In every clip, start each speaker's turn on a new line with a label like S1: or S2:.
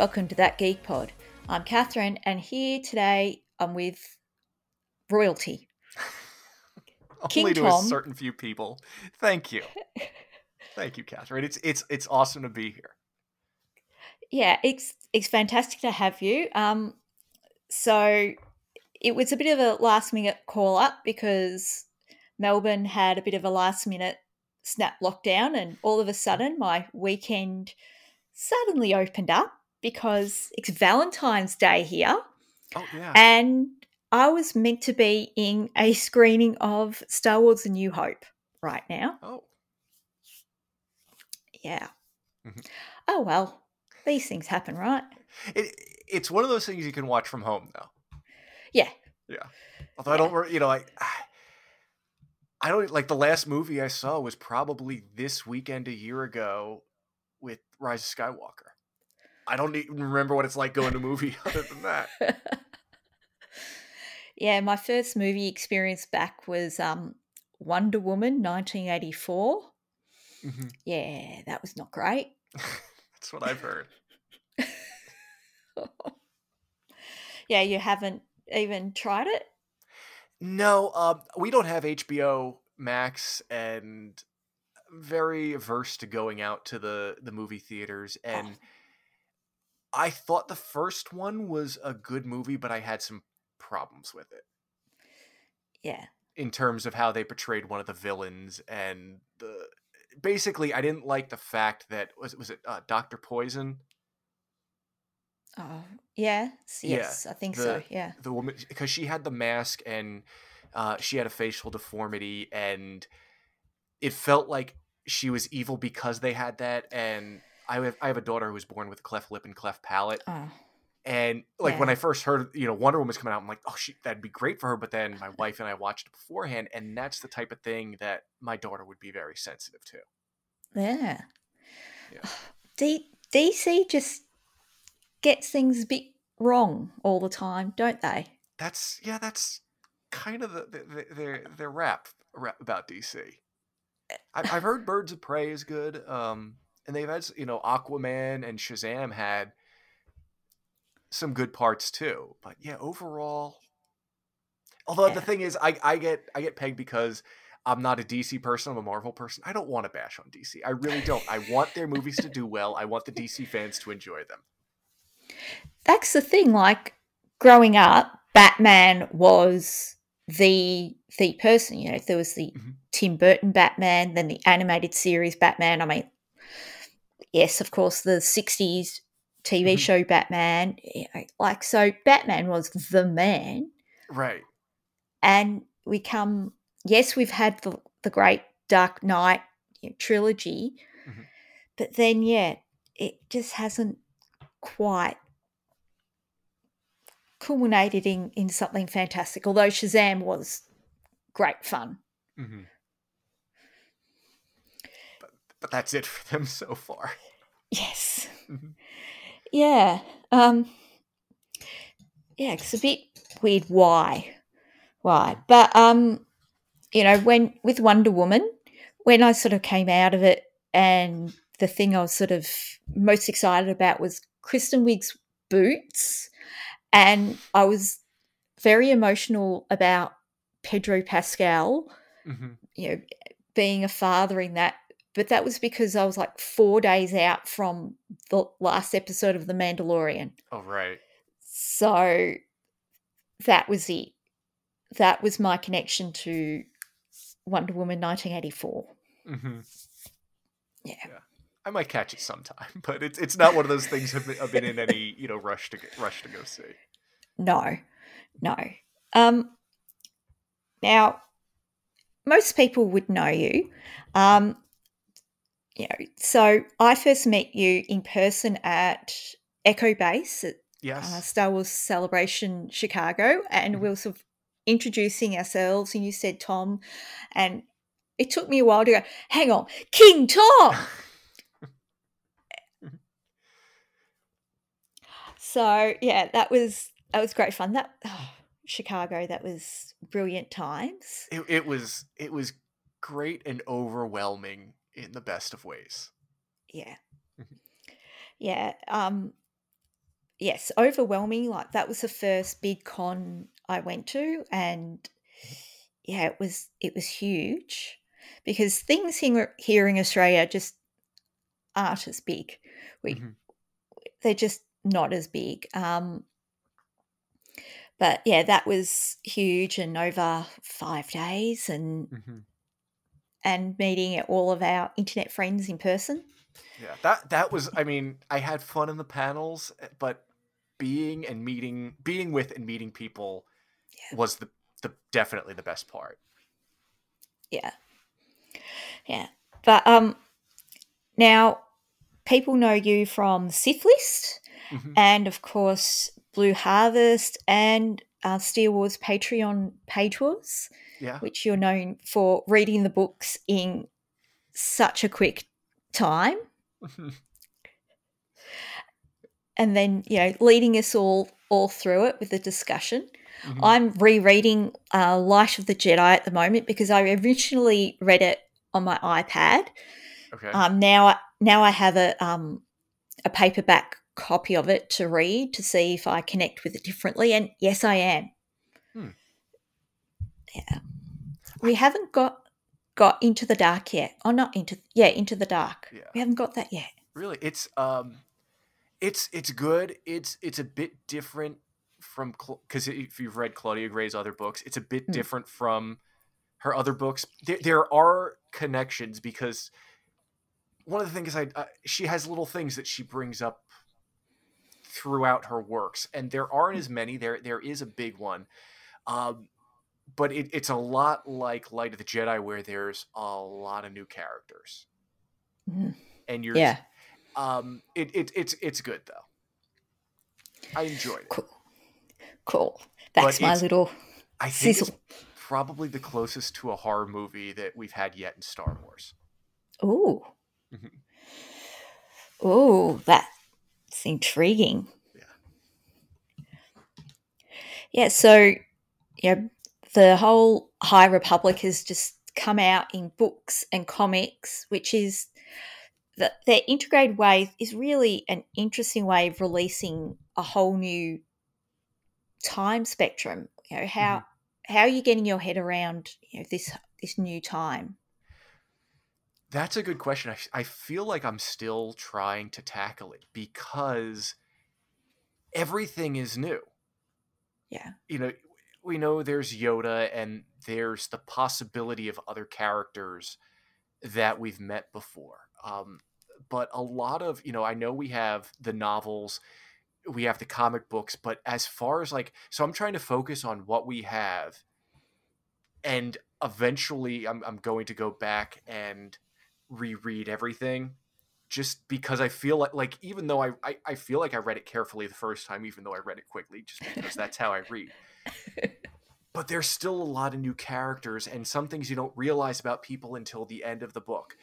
S1: welcome to That Geek Pod. I'm Catherine, and here today I'm with royalty. King
S2: Only to
S1: Tom.
S2: a certain few people. Thank you. Thank you, Catherine. It's it's it's awesome to be here.
S1: Yeah, it's it's fantastic to have you. Um, so it was a bit of a last minute call up because Melbourne had a bit of a last minute snap lockdown, and all of a sudden my weekend suddenly opened up because it's Valentine's Day here,
S2: Oh yeah.
S1: and I was meant to be in a screening of Star Wars: A New Hope right now.
S2: oh.
S1: Yeah.
S2: Mhm.
S1: Oh well, these things happen, right?
S2: It it's one of those things you can watch from home though.
S1: Yeah.
S2: Yeah. Although I don't you know, I I don't like the last movie I saw was probably this weekend a year ago with Rise of Skywalker. I don't even remember what it's like going to a movie other than that.
S1: yeah, my first movie experience back was um, Wonder Woman 1984.
S2: Mhm.
S1: Yeah, that was not great.
S2: That's what I've heard.
S1: yeah, you haven't even tried it?
S2: No, um, we don't have HBO Max, and very averse to going out to the the movie theaters. And I thought the first one was a good movie, but I had some problems with it
S1: Yeah.
S2: in terms of how they portrayed one of the villains and the. Basically, I didn't like the fact that was was it uh, Doctor Poison,
S1: Oh, yeah. s-
S2: Yeah,
S1: Yes, I think so. Yeah.
S2: the woman, because she had the mask and uh, she had a facial deformity, and it felt like she was evil because they had that. And I have I have a daughter who was born with cleft lip and cleft palate,
S1: Oh,
S2: and like when I first heard you know Wonder Woman was coming out, I'm like, oh, she, that'd be great for her. But then my wife and I watched it beforehand, and that's the type of thing that my daughter would be very sensitive to.
S1: yeah.
S2: Yeah.
S1: D- DC just gets things a bit wrong all the time, don't they?
S2: That's yeah, that's kind of the, the, the their their rap, rap about DC. I, I've heard Birds of Prey is good, um, and they've had you know Aquaman and Shazam had some good parts too. But yeah, overall, although
S1: Yeah.
S2: the thing is, I I get I get pegged because I'm not a DC person. I'm a Marvel person. I don't want to bash on DC. I really don't. I want their movies to do well. I want the DC fans to enjoy them.
S1: that's the thing like growing up batman was the the person you know there was the
S2: Mhm.
S1: tim burton batman then the animated series batman i mean yes of course the 60s tv
S2: Mhm.
S1: show batman like so batman was the man
S2: Right.
S1: and we come yes we've had the, the great dark knight you know, trilogy
S2: Mhm.
S1: but then yeah it just hasn't quite culminated in in something fantastic although shazam was great fun
S2: hmm But that's it for them so far.
S1: yes
S2: Mhm.
S1: yeah um yeah it's a bit weird why why but um you know when with wonder woman when i sort of came out of it and the thing i was sort of most excited about was kristen wiig's boots and i was very emotional about pedro pascal
S2: hmm
S1: you know being a father in that but that was because i was like four days out from the last episode of the mandalorian.
S2: Oh right.
S1: so that was it. That was my connection to wonder woman 1984
S2: hmm
S1: yeah.
S2: I might catch it sometime, but it's it's not one of those things I've been, I've been in any you know rush to get, rush to go see.
S1: no. No. Um now most people would know you. Um you know so i first met you in person at echo base at
S2: Yes.
S1: uh, Star Wars Celebration Chicago, and
S2: Mhm.
S1: we were sort of introducing ourselves, and you said Tom, and it took me a while to go, hang on, King Tom. so yeah, that was that was great fun. That oh, Chicago, that was brilliant times.
S2: it, it was it was great and overwhelming in the best of ways.
S1: Yeah,
S2: Mhm.
S1: yeah. Um, yes, overwhelming. Like that was the first big con I went to, and yeah, it was it was huge because things here here in Australia just aren't as big. We
S2: Mhm.
S1: they're just not as big. Um, but yeah, that was huge and over five days, and
S2: Mhm.
S1: And meeting all of our internet friends in person.
S2: Yeah, that that was. I mean, I had fun in the panels, eh, but being and meeting, being with and meeting people
S1: Yeah.
S2: was the the definitely the best part.
S1: Yeah, yeah. But um, now people know you from Sith List,
S2: Mhm.
S1: and of course Blue Harvest and uh, Steel Wars Patreon page wars,
S2: Yeah,
S1: which you're known for reading the books in such a quick time, and then you know leading us all all through it with the discussion.
S2: Mhm.
S1: I'm rereading uh, Light of the Jedi at the moment because I originally read it on my iPad.
S2: okay.
S1: Um, now, I- now I have a um, a paperback copy of it to read to see if I connect with it differently, and yes, I am.
S2: Hmm.
S1: Yeah, we haven't got got into the dark yet. or not into yeah, into the dark.
S2: Yeah.
S1: We haven't got that yet.
S2: really, it's um, it's it's good. It's it's a bit different from because if you've read Claudia Gray's other books, it's a bit
S1: Hmm.
S2: different from her other books. There, there are connections because one of the things I, I she has little things that she brings up throughout her works, and there aren't as many. There there is a big one, um, but it, it's a lot like Light of the Jedi, where there's a lot of new characters,
S1: Mhm.
S2: and you're
S1: Yeah,
S2: um, it, it it's it's good though. I enjoyed it.
S1: cool, cool. That's my little
S2: I think
S1: sizzle.
S2: it's probably the closest to a horror movie that we've had yet in Star Wars.
S1: Ooh.
S2: Mhm.
S1: Ooh, that's intriguing.
S2: Yeah.
S1: Yeah, so yeah, the whole High Republic has just come out in books and comics, which is that their integrated way is really an interesting way of releasing a whole new time spectrum. You know, how mm-hmm. how are you getting your head around you know this this new time?
S2: That's a good question. I, I feel like I'm still trying to tackle it because everything is new.
S1: Yeah.
S2: You know, we know there's Yoda and there's the possibility of other characters that we've met before. Um, but a lot of, you know, I know we have the novels, we have the comic books, but as far as like, so I'm trying to focus on what we have. And eventually I'm, I'm going to go back and reread everything just because I feel like like even though I, I I feel like I read it carefully the first time, even though I read it quickly, just because that's how I read. But there's still a lot of new characters and some things you don't realize about people until the end of the book.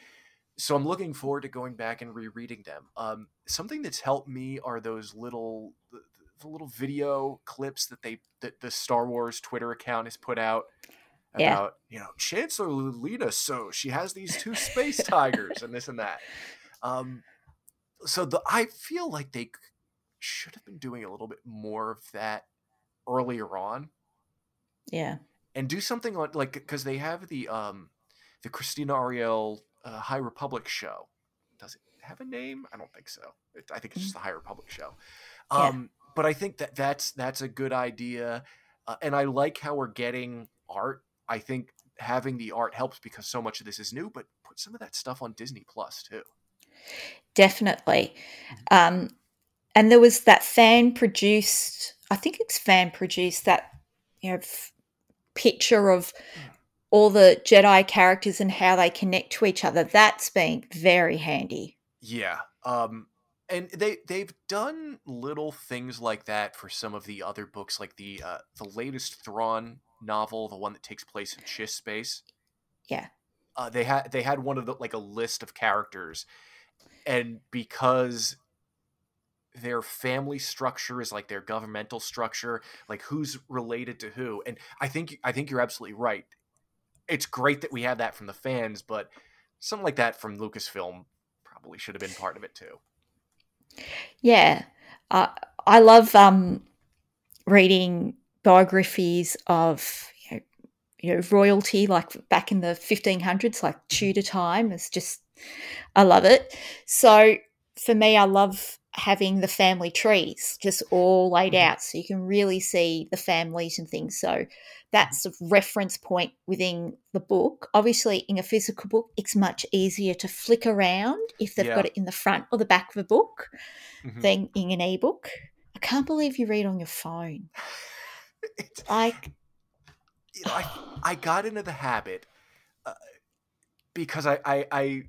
S2: So I'm looking forward to going back and rereading them. Um, something that's helped me are those little the, the little video clips that they that the Star Wars Twitter account has put out
S1: Yeah.
S2: about you know Chancellor Lita. So she has these two space tigers and this and that. Um, so the I feel like they should have been doing a little bit more of that earlier on
S1: Yeah.
S2: and do something like like because they have the um the Krystina Arielle uh, High Republic show. Does it have a name? I don't think so. It, I think it's just the High Republic show.
S1: Yeah.
S2: Um, but I think that that's that's a good idea, uh, and I like how we're getting art. I think having the art helps because so much of this is new. But put some of that stuff on Disney Plus too.
S1: Definitely. Um, and there was that fan produced, I think it's fan produced, that you know, f- picture of all the Jedi characters and how they connect to each other. That's been very handy.
S2: Yeah. Um and they they've done little things like that for some of the other books like the uh the latest Thrawn novel, the one that takes place in Chiss space.
S1: Yeah.
S2: Uh they had they had one of the like a list of characters and because their family structure is like their governmental structure, like who's related to who. And I think I think you're absolutely right. It's great that we have that from the fans, but something like that from Lucasfilm probably should have been part of it too.
S1: Yeah. Uh, I love um, reading biographies of you know, you know royalty, like back in the 1500s, like Tudor time. It's just I love it. So for me, I love having the family trees just all laid
S2: Mhm.
S1: out so you can really see the families and things. So that's a reference point within the book. Obviously, in a physical book, it's much easier to flick around if they've
S2: Yeah.
S1: got it in the front or the back of a book
S2: Mhm.
S1: than in an ebook. I can't believe you read on your phone.
S2: It's-
S1: Like,
S2: you know, I, I got into the habit uh, because I, I, I,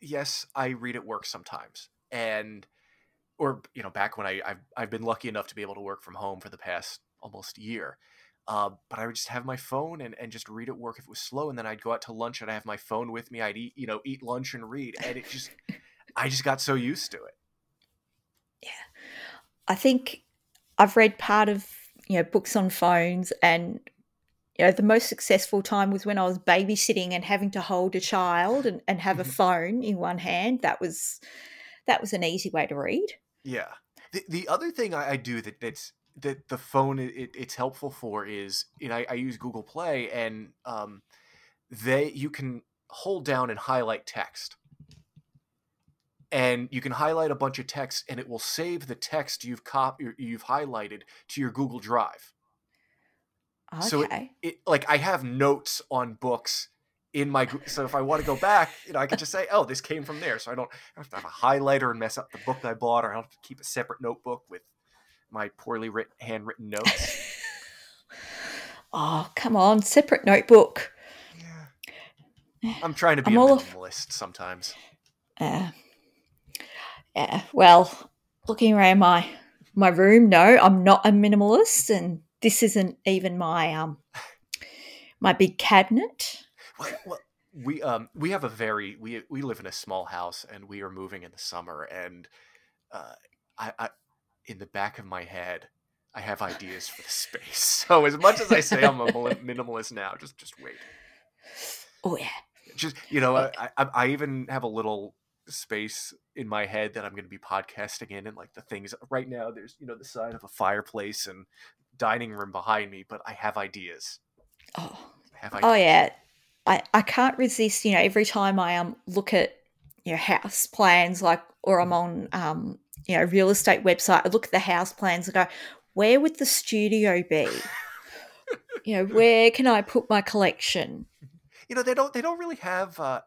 S2: yes, I read at work sometimes, and or you know, back when I, I've, I've been lucky enough to be able to work from home for the past almost year. Uh, but I would just have my phone and, and just read at work if it was slow, and then I'd go out to lunch and I have my phone with me. I'd eat, you know, eat lunch and read, and it just, I just got so used to it.
S1: Yeah, I think I've read part of you know books on phones, and you know the most successful time was when I was babysitting and having to hold a child and, and have a
S2: Mhm.
S1: phone in one hand. That was that was an easy way to read.
S2: Yeah. The the other thing I, I do that that's that the phone it, it- it's helpful for is you know I, I use Google Play and um they you can hold down and highlight text. And you can highlight a bunch of text and it will save the text you've cop you've highlighted to your Google Drive. Okay. So it- It like I have notes on books in my so if I want to go back, you know, I can just say, "Oh, this came from there." So I don't have to have a highlighter and mess up the book I bought, or I don't have to keep a separate notebook with my poorly written handwritten notes.
S1: oh come on, separate notebook.
S2: yeah. I'm trying to be
S1: I'm
S2: a
S1: all
S2: minimalist sometimes.
S1: Uh, yeah. Well, looking around my my room, no, I'm not a minimalist, and this isn't even my um my big cabinet.
S2: Well, well, we um we have a very we we live in a small house and we are moving in the summer and uh I, I in the back of my head I have ideas for the space. So as much as I say I'm a minimalist now, just just wait.
S1: Oh yeah.
S2: Just you know, I, I I even have a little space in my head that I'm going to be podcasting in and like the things right now there's you know the side of a fireplace and dining room behind me, but I have ideas.
S1: Oh.
S2: I have
S1: Oh yeah, I, I can't resist. You know, every time I um look at you know house plans, like or I'm on um you know real estate website, I look at the house plans and go, where would the studio be? you know, where can I put my collection?
S2: you know they don't they don't really have uh,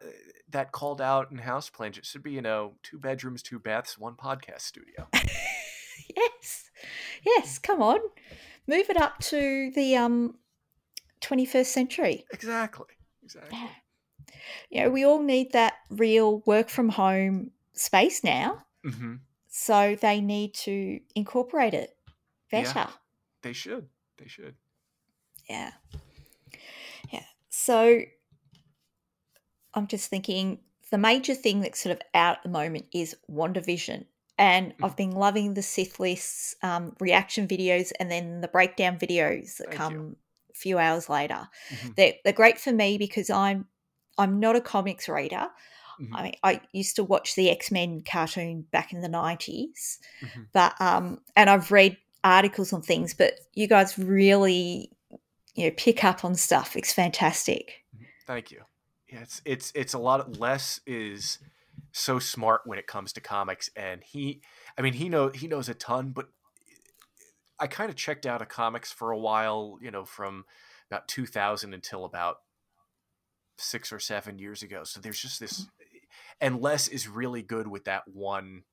S2: that called out in house plans. It should be you know two bedrooms, two baths, one podcast studio.
S1: yes, yes. Come on, move it up to the um 21st century.
S2: exactly, exactly.
S1: Yeah. You know, we all need that real work from home space now.
S2: hmm
S1: So they need to incorporate it
S2: Yeah.
S1: better.
S2: They should. They should.
S1: Yeah. Yeah. So I'm just thinking the major thing that's sort of out at the moment is WandaVision. And
S2: Mhm.
S1: I've been loving the Sith List um, reaction videos and then the breakdown videos that
S2: Thank
S1: come a few hours later.
S2: Mhm.
S1: They're, they're great for me because I'm I'm not a comics reader.
S2: Mhm.
S1: I mean, I used to watch the X Men cartoon back in the nineties,
S2: Mhm.
S1: but um, and I've read articles on things, but you guys really, you know, pick up on stuff. It's fantastic.
S2: Thank you. Yeah, it's it's it's a lot. Les is so smart when it comes to comics, and he, I mean, he know he knows a ton, but I kind of checked out of comics for a while. You know, from about 2000 until about six or seven years ago. So there's just this, and Les is really good with that one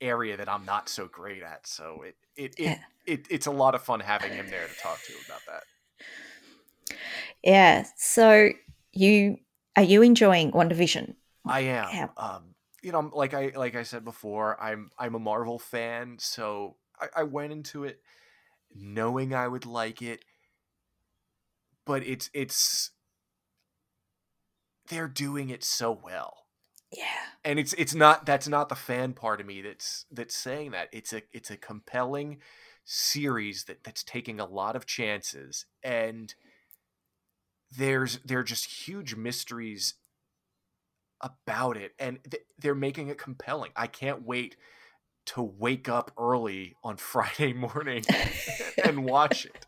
S2: area that I'm not so great at. So it it it,
S1: Yeah.
S2: it it's a lot of fun having him there to talk to about that.
S1: Yeah. So you are you enjoying WandaVision?
S2: I am.
S1: Yeah.
S2: Um, you know, like I like I said before, I'm I'm a Marvel fan, so I, I went into it knowing I would like it, but it's it's they're doing it so well,
S1: Yeah.
S2: and it's it's not that's not the fan part of me that's that's saying that. It's a it's a compelling series that that's taking a lot of chances and there's there are just huge mysteries about it and th- they're making it compelling. I can't wait to wake up early on Friday morning and watch it.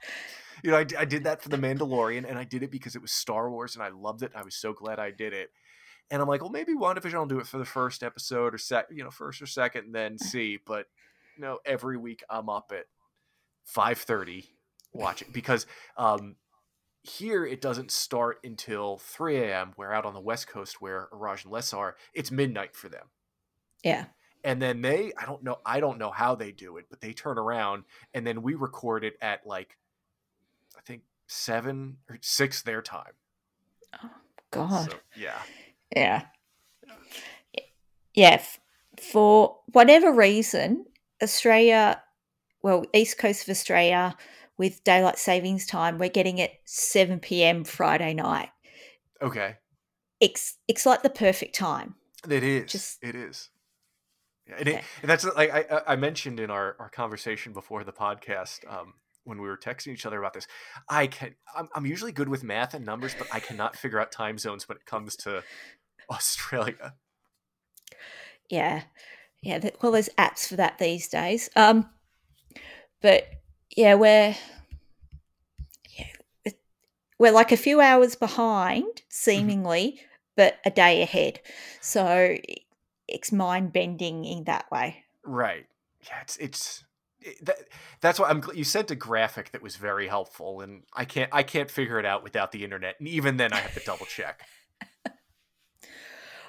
S2: You know, I, I did that for The Mandalorian, and I did it because it was Star Wars, and I loved it. I was so glad I did it. And I'm like, well, maybe WandaVision I'll do it for the first episode or sec, you know, first or second, and then see. But you know, every week I'm up at 5:30 watching because um, here it doesn't start until 3 a.m. Where out on the West Coast, where Raj and Les are, it's midnight for them.
S1: Yeah.
S2: And then they, I don't know, I don't know how they do it, but they turn around and then we record it at like, I think seven or six their time.
S1: Oh God.
S2: So, yeah.
S1: Yeah. Yeah. For whatever reason, Australia, well, East Coast of Australia, with daylight savings time, we're getting it 7 p.m. Friday night.
S2: Okay.
S1: It's it's like the perfect time.
S2: It is.
S1: Just-
S2: it is. And, it, and that's like I, I- mentioned in our, our conversation before the podcast um, when we were texting each other about this. I can I'm, I'm usually good with math and numbers, but I cannot figure out time zones when it comes to Australia.
S1: Yeah. Yeah. Well, there's apps for that these days. Um, but yeah, we're yeah, we're like a few hours behind, seemingly, but a day ahead. So it's mind bending in that way.
S2: Right. Yeah. It's it's it, that, that's why I'm. You sent a graphic that was very helpful, and I can't I can't figure it out without the internet, and even then I have to double check.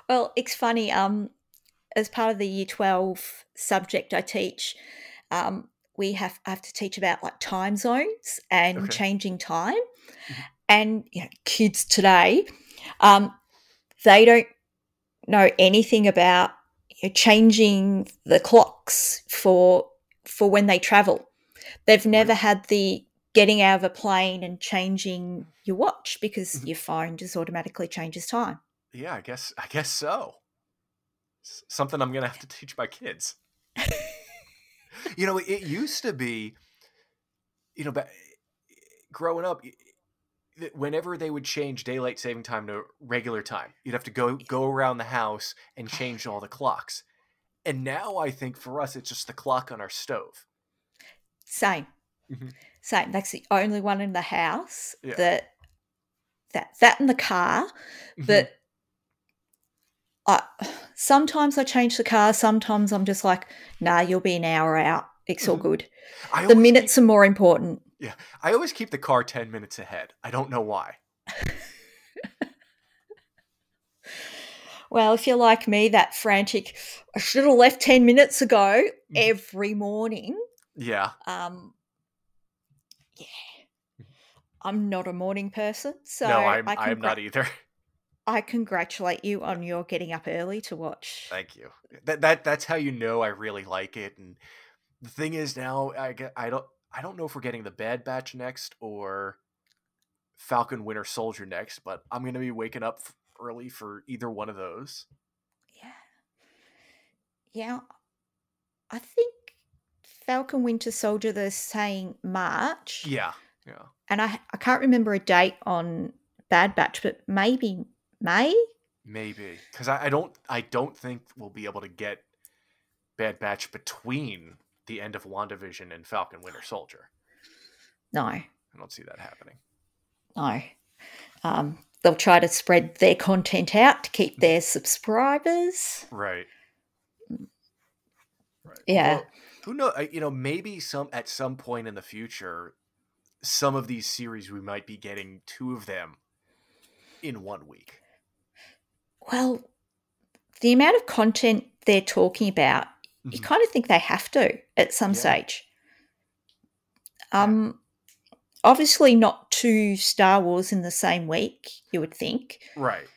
S1: Well, it's funny. Um, as part of the Year Twelve subject I teach, um, we have I have to teach about like time zones and
S2: Okay.
S1: changing time,
S2: Mhm.
S1: and you know, kids today, um, they don't know anything about you know, changing the clocks for for when they travel. They've never had the getting out of a plane and changing your watch because
S2: Mhm.
S1: your phone just automatically changes time.
S2: Yeah, I guess I guess so. Something I'm gonna have to teach my kids. you know, it used to be, you know, growing up, whenever they would change daylight saving time to regular time, you'd have to go go around the house and change all the clocks. And now I think for us, it's just the clock on our stove.
S1: Same.
S2: Mhm.
S1: Same. That's the only one in the house
S2: Yeah.
S1: that that that in the car.
S2: Mhm.
S1: But I sometimes I change the car. Sometimes I'm just like, nah, you'll be an hour out. It's all
S2: Mhm.
S1: good. The minutes are more important.
S2: Keep, I always keep the car ten minutes ahead. I don't know why.
S1: Well, if you're like me, that frantic, I should have left ten minutes ago
S2: Mhm.
S1: every morning.
S2: Yeah.
S1: Um, yeah, I'm not a morning person, so
S2: no, I'm
S1: I
S2: I'm not either.
S1: I congratulate you on your getting up early to watch.
S2: Thank you. That that that's how you know I really like it. And the thing is now I I don't I don't know if we're getting the Bad Batch next or Falcon Winter Soldier next, but I'm gonna be waking up early for either one of those.
S1: Yeah. Yeah. I think Falcon Winter Soldier, they're saying March.
S2: Yeah, yeah,
S1: And I, I can't remember a date on Bad Batch, but maybe May?
S2: maybe because I, I don't I don't think we'll be able to get Bad Batch between the end of WandaVision and Falcon Winter Soldier.
S1: No,
S2: I don't see that happening.
S1: no. Um, they'll try to spread their content out to keep their subscribers.
S2: Right. Right.
S1: Yeah.
S2: Well, who know? You know, maybe some at some point in the future, some of these series we might be getting two of them in one week.
S1: Well, the amount of content they're talking about, you
S2: Mhm.
S1: kind of think they have to at some
S2: Yeah.
S1: stage. Um, obviously not two Star Wars in the same week, you would think,
S2: Right.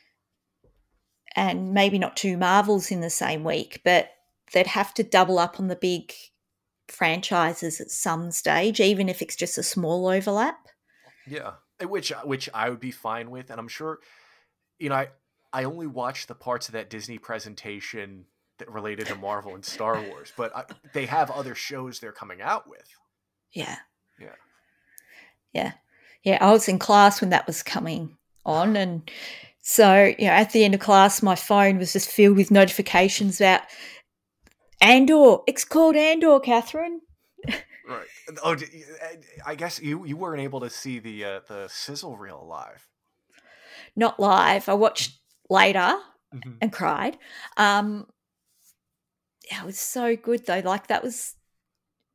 S1: and maybe not two Marvels in the same week, but they'd have to double up on the big franchises at some stage, even if it's just a small overlap.
S2: Yeah. Uh, Which which I would be fine with, and I'm sure. You know, I I only watched the parts of that Disney presentation related to Marvel and Star Wars, but I, they have other shows they're coming out with.
S1: Yeah.
S2: Yeah.
S1: Yeah. Yeah. I was in class when that was coming on. And so, you know, at the end of class, my phone was just filled with notifications about Andor. It's called Andor, Catherine.
S2: Right. Oh, I guess you you weren't able to see the uh, the sizzle reel live.
S1: Not live. I watched later
S2: Mhm.
S1: and cried. Um, it was so good though. Like that was,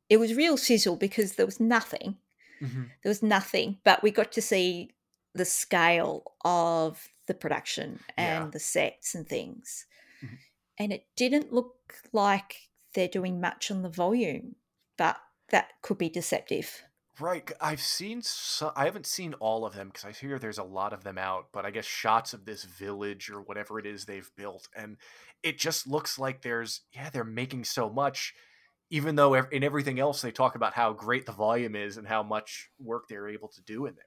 S1: it was real sizzle because there was nothing.
S2: Mhm.
S1: There was nothing, but we got to see the scale of the production and
S2: Yeah.
S1: the sets and things.
S2: Mhm.
S1: And it didn't look like they're doing much on the volume, but that could be deceptive.
S2: Right. I've seen some, I haven't seen all of them because I hear there's a lot of them out, but I guess shots of this village or whatever it is they've built. And it just looks like there's, yeah, they're making so much, even though in everything else they talk about how great the volume is and how much work they're able to do in there.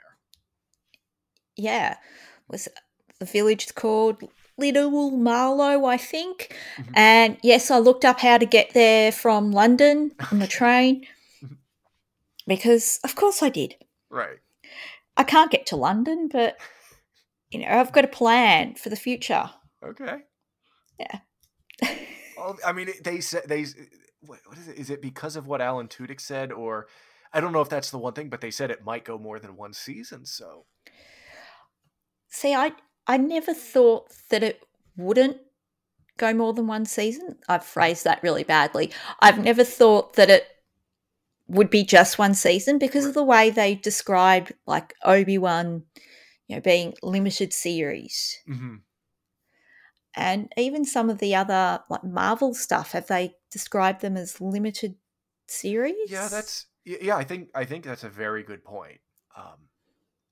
S1: Yeah, was the village called Little Marlow, I think.
S2: Mhm.
S1: And yes, I looked up how to get there from London on the train. Because, of course, I did.
S2: Right.
S1: I can't get to London, but you know, I've got a plan for the future.
S2: Okay.
S1: Yeah.
S2: Well, I mean, they said they. What, is it? Is it because of what Alan Tudyk said, or I don't know if that's the one thing, but they said it might go more than one season. So
S1: See, I I never thought that it wouldn't go more than one season. I've hmm. phrased that really badly. I've never thought that it would be just one season because of the way they described like Obi-Wan, you know, being limited series.
S2: Mhm.
S1: And even some of the other like Marvel stuff, have they described them as limited series?
S2: yeah, that's yeah. I think I think that's a very good point. Um,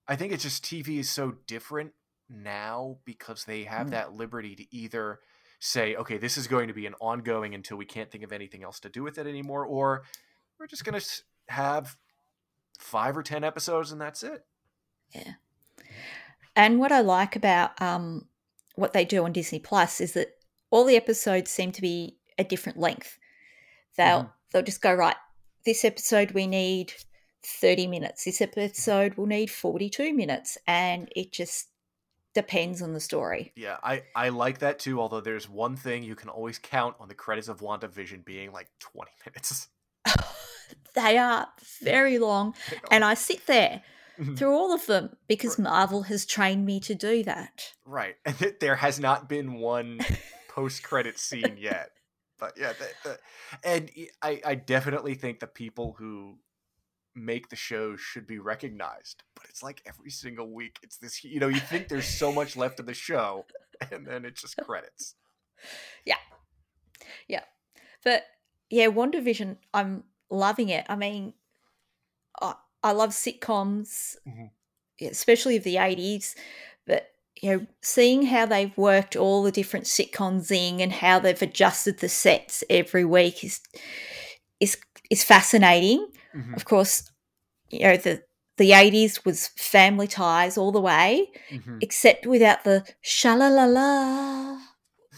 S2: I think it's just TV is so different now because they have
S1: Mm.
S2: that liberty to either say, okay, this is going to be an ongoing until we can't think of anything else to do with it anymore, or we're just going to have five or ten episodes and that's it.
S1: Yeah and what I like about um, what they do on Disney Plus is that all the episodes seem to be a different length. They'll
S2: Mhm.
S1: they'll just go right. This episode we need thirty minutes. This episode will need forty two minutes, and it just depends on the story.
S2: Yeah, I, I like that too, although there's one thing you can always count on the credits of WandaVision being like 20 minutes.
S1: they are very long, and I sit there
S2: Mhm.
S1: through all of them because. Marvel has trained me to do that.
S2: Right. And there has not been one post credit scene yet. But yeah, the, the, and I definitely think the people who make the show should be recognized. But it's like every single week, it's this, you know, you think there's so much left of the show, and then it's just credits. Yeah. Yeah.
S1: But yeah, WandaVision, I'm loving it. I mean, I, I love sitcoms,
S2: Mhm.
S1: especially of the 80s. But, you know, seeing how they've worked all the different sitcoms in and how they've adjusted the sets every week is is is fascinating.
S2: Mhm.
S1: Of course, you know, the the 80s was family ties all the way,
S2: Mhm.
S1: except without the shalalala.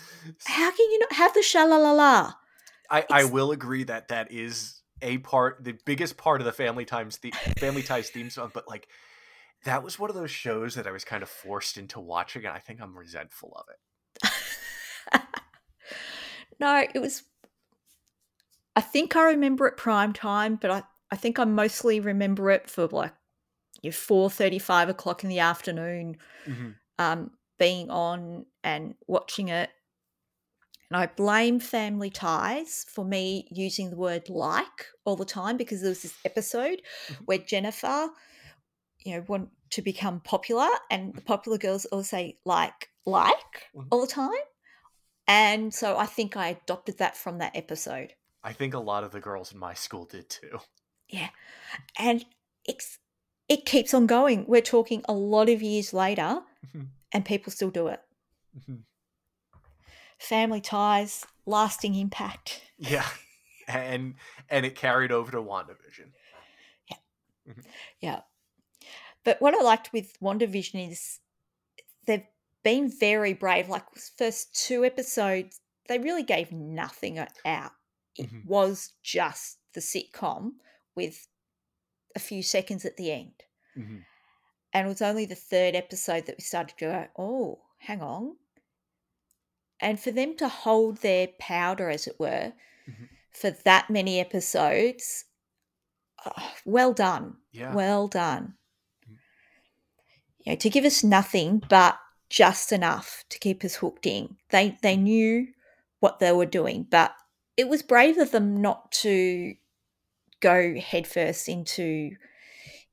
S1: How can you not have the shalalala?
S2: I, I will agree that that is a part, the biggest part of the Family Times, the Family Ties theme song. But like, that was one of those shows that I was kind of forced into watching, and I think I'm resentful of it.
S1: no, it was. I think I remember it prime time, but I, I think I mostly remember it for like your four thirty five o'clock in the afternoon,
S2: Mhm.
S1: um, being on and watching it. And I blame Family Ties for me using the word like all the time because there was this episode
S2: Mhm.
S1: where Jennifer, you know, want to become popular, and the popular girls all say like, like
S2: Mhm.
S1: all the time. And so I think I adopted that from that episode.
S2: I think a lot of the girls in my school did too.
S1: Yeah. And it's it keeps on going. We're talking a lot of years later
S2: Mhm.
S1: and people still do it.
S2: Mhm.
S1: Family ties, lasting impact.
S2: yeah, and and it carried over to WandaVision.
S1: Yeah. Yeah. But what I liked with WandaVision is they've been very brave. Like first two episodes, they really gave nothing out. It
S2: Mhm.
S1: was just the sitcom with a few seconds at the end.
S2: Mhm.
S1: And it was only the third episode that we started to go, oh, hang on. And for them to hold their powder, as it were,
S2: Mhm.
S1: for that many episodes. oh, well done.
S2: Yeah.
S1: Well done.
S2: Mm.
S1: You know, to give us nothing but just enough to keep us hooked in. They they
S2: Mm.
S1: knew what they were doing, but it was brave of them not to go headfirst into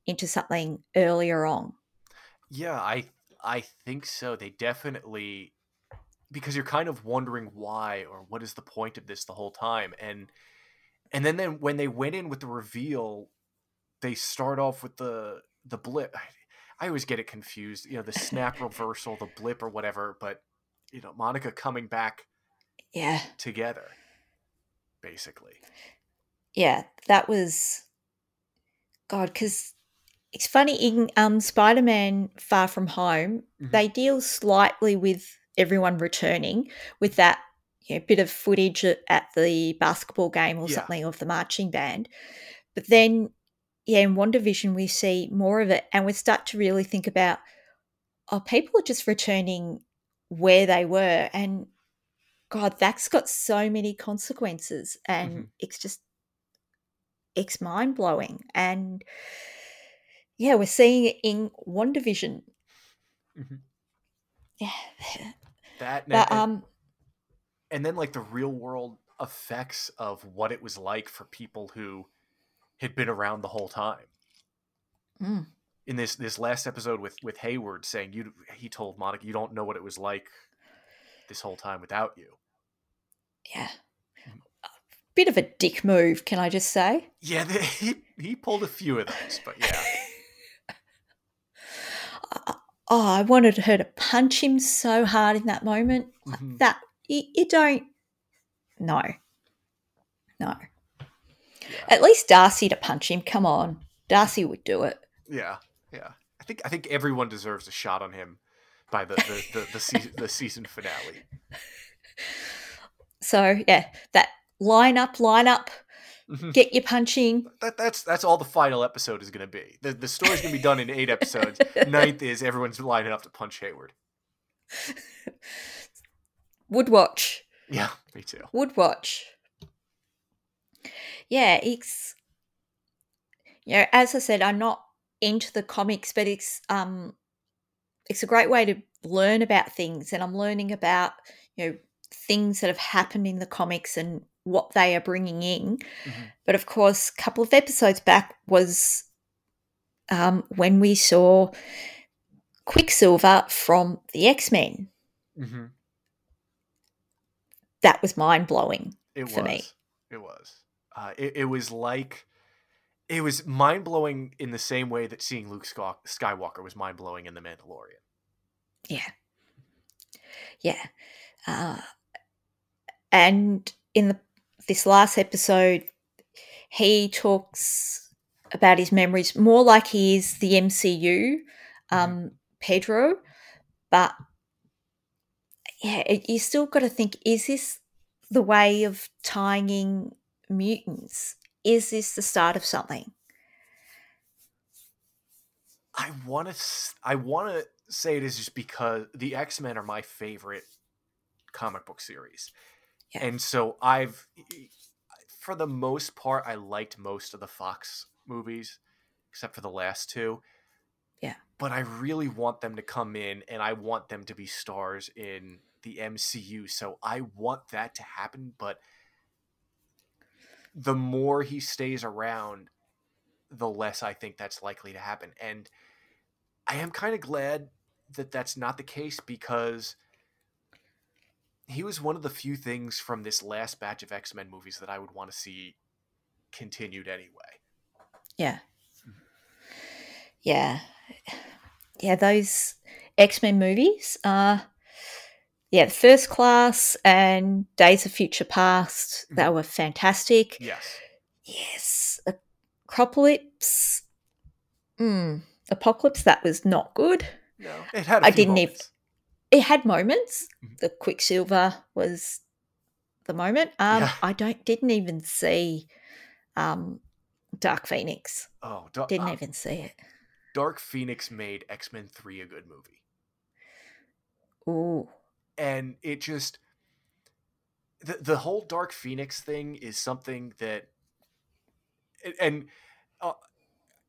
S1: into something earlier on.
S2: Yeah, I I think so. They definitely because you're kind of wondering why or what is the point of this the whole time and and then then when they went in with the reveal they start off with the the blip I, I always get it confused you know the snap reversal the blip or whatever but you know monica coming back
S1: Yeah.
S2: together basically
S1: Yeah, that was God cuz it's funny in um Spider-Man Far From Home,
S2: Mhm.
S1: they deal slightly with everyone returning with that you know, bit of footage at, the basketball game or
S2: Yeah.
S1: something of the marching band. But then, yeah, in WandaVision, we see more of it and we start to really think about, oh, people are just returning where they were. And God, that's got so many consequences. And
S2: Mhm.
S1: it's just, it's mind blowing. And yeah, we're seeing it in WandaVision.
S2: Mhm.
S1: Yeah.
S2: that and,
S1: um,
S2: and then like the real world effects of what it was like for people who had been around the whole time
S1: mm,
S2: in this this last episode with with hayward saying you he told monica you don't know what it was like this whole time without you
S1: yeah.
S2: Mhm.
S1: Bit of a dick move, can I just say?
S2: yeah he he pulled a few of those but yeah
S1: oh, I wanted her to punch him so hard in that moment. Like
S2: Mhm.
S1: That you, you don't. No, no.
S2: yeah
S1: At least Darcy to punch him. Come on, Darcy would do it.
S2: yeah yeah i think i think everyone deserves a shot on him by the the the, the, season, the season finale
S1: So yeah, that line up, line up,
S2: Mhm.
S1: get your punching.
S2: that, that's that's all the final episode is going to be the, the story's going to be done in eight episodes ninth is everyone's lining up to punch hayward
S1: Would watch.
S2: yeah me too
S1: Would watch. Yeah, it's you know, as I said, I'm not into the comics, but it's um it's a great way to learn about things and I'm learning about, you know, things that have happened in the comics and what they are bringing in.
S2: Mhm.
S1: But of course, a couple of episodes back was um, when we saw Quicksilver from the X Men.
S2: hmm
S1: That was mind blowing.
S2: It
S1: for
S2: was.
S1: me.
S2: It was. Uh, it, it was like it was mind blowing in the same way that seeing Luke Skywalker was mind blowing in The Mandalorian.
S1: Yeah. Yeah. Uh, and in the this last episode, he talks about his memories more like he is the MCU, um, Pedro, but yeah, it, you still got to think: is this the way of tying in mutants? Is this the start of something?
S2: I want to. I want to say it is just because the X Men are my favorite comic book series, And so I've, for the most part, I liked most of the Fox movies, except for the last two.
S1: Yeah.
S2: But I really want them to come in, and I want them to be stars in the MCU. So I want that to happen, but the more he stays around, the less I think that's likely to happen. And I am kind of glad that that's not the case because he was one of the few things from this last batch of X Men movies that I would want to see continued anyway.
S1: Yeah. Yeah. Yeah, those X Men movies are, yeah, the First Class and Days of Future Past, they were fantastic.
S2: Yes.
S1: Yes. Acropolis, mm, Apocalypse, that was not good.
S2: No, it had. I
S1: I didn't even- It had moments.
S2: Mhm.
S1: The Quicksilver was the moment. Um,
S2: Yeah.
S1: I don't didn't even see um, Dark Phoenix.
S2: Oh,
S1: Didn't
S2: uh,
S1: even see it.
S2: Dark Phoenix made X Men Three a good movie.
S1: Ooh.
S2: and it just the the whole Dark Phoenix thing is something that, and uh,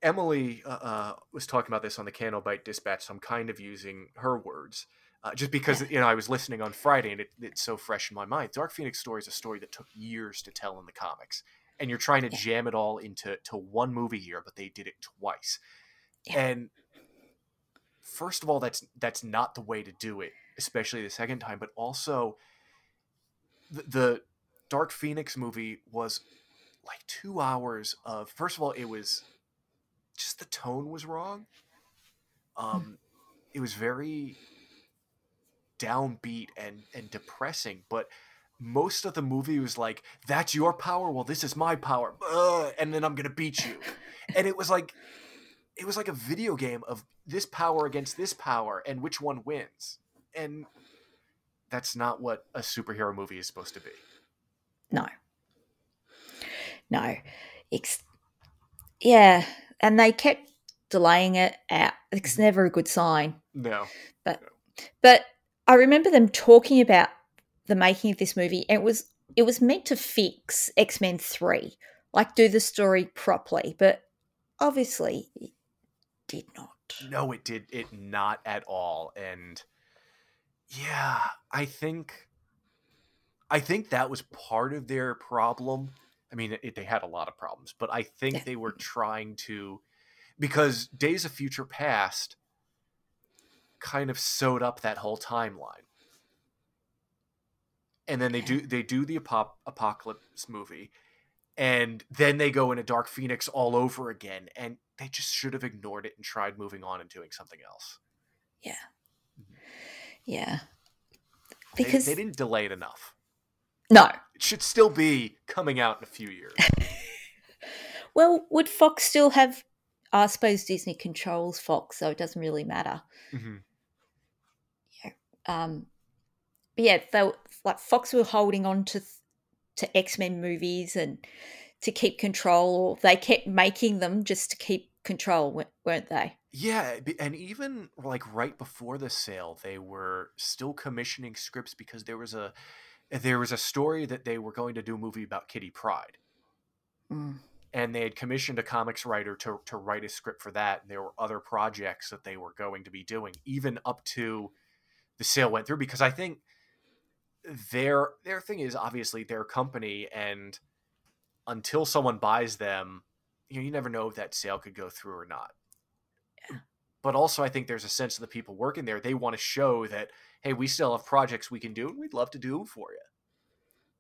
S2: Emily uh, uh, was talking about this on the Candlebite Dispatch, so I'm kind of using her words. Uh, just because you know I was listening on Friday and it, it's so fresh in my mind. Dark Phoenix story is a story that took years to tell in the comics, and you're trying to
S1: Yeah.
S2: jam it all into to one movie here, but they did it twice.
S1: Yeah.
S2: And first of all, that's that's not the way to do it, especially the second time. But also, the, the Dark Phoenix movie was like two hours of. First of all, it was just the tone was wrong. Um, it was very downbeat and and depressing, but most of the movie was like, "That's your power. Well, this is my power, Ugh, and then I'm gonna beat you." And it was like, it was like a video game of this power against this power, and which one wins. And that's not what a superhero movie is supposed to be.
S1: No. No. It's, yeah. And they kept delaying it out. It's mm-hmm. never a good sign.
S2: No,
S1: But But I remember them talking about the making of this movie, and it was it was meant to fix X Men Three, like do the story properly, but obviously it did not.
S2: no, it did it not at all. And yeah, I think, I think that was part of their problem. I mean, it, they had a lot of problems, but I think
S1: Yeah.
S2: they were trying to, because Days of Future Past kind of sewed up that whole timeline. And then they do they do the apop- apocalypse movie, and then they go into Dark Phoenix all over again, and they just should have ignored it and tried moving on and doing something else.
S1: Yeah,
S2: yeah,
S1: because
S2: they, didn't delay it enough.
S1: no.
S2: It should still be coming out in a few years.
S1: Well, would Fox still have? I suppose Disney controls Fox, so it doesn't really matter.
S2: Mhm.
S1: Um but yeah they were- like fox were holding on to to x-men movies and to keep control or they kept making them just to keep control weren't they
S2: Yeah, and even like right before the sale, they were still commissioning scripts because there was a there was a story that they were going to do a movie about Kitty Pryde.
S1: Mm.
S2: and they had commissioned a comics writer to, to write a script for that and there were other projects that they were going to be doing even up to the sale went through because i think their their thing is obviously their company and until someone buys them you know you never know if that sale could go through or not. But also i think there's a sense of the people working there they want to show that hey we still have projects we can do and we'd love to do them for you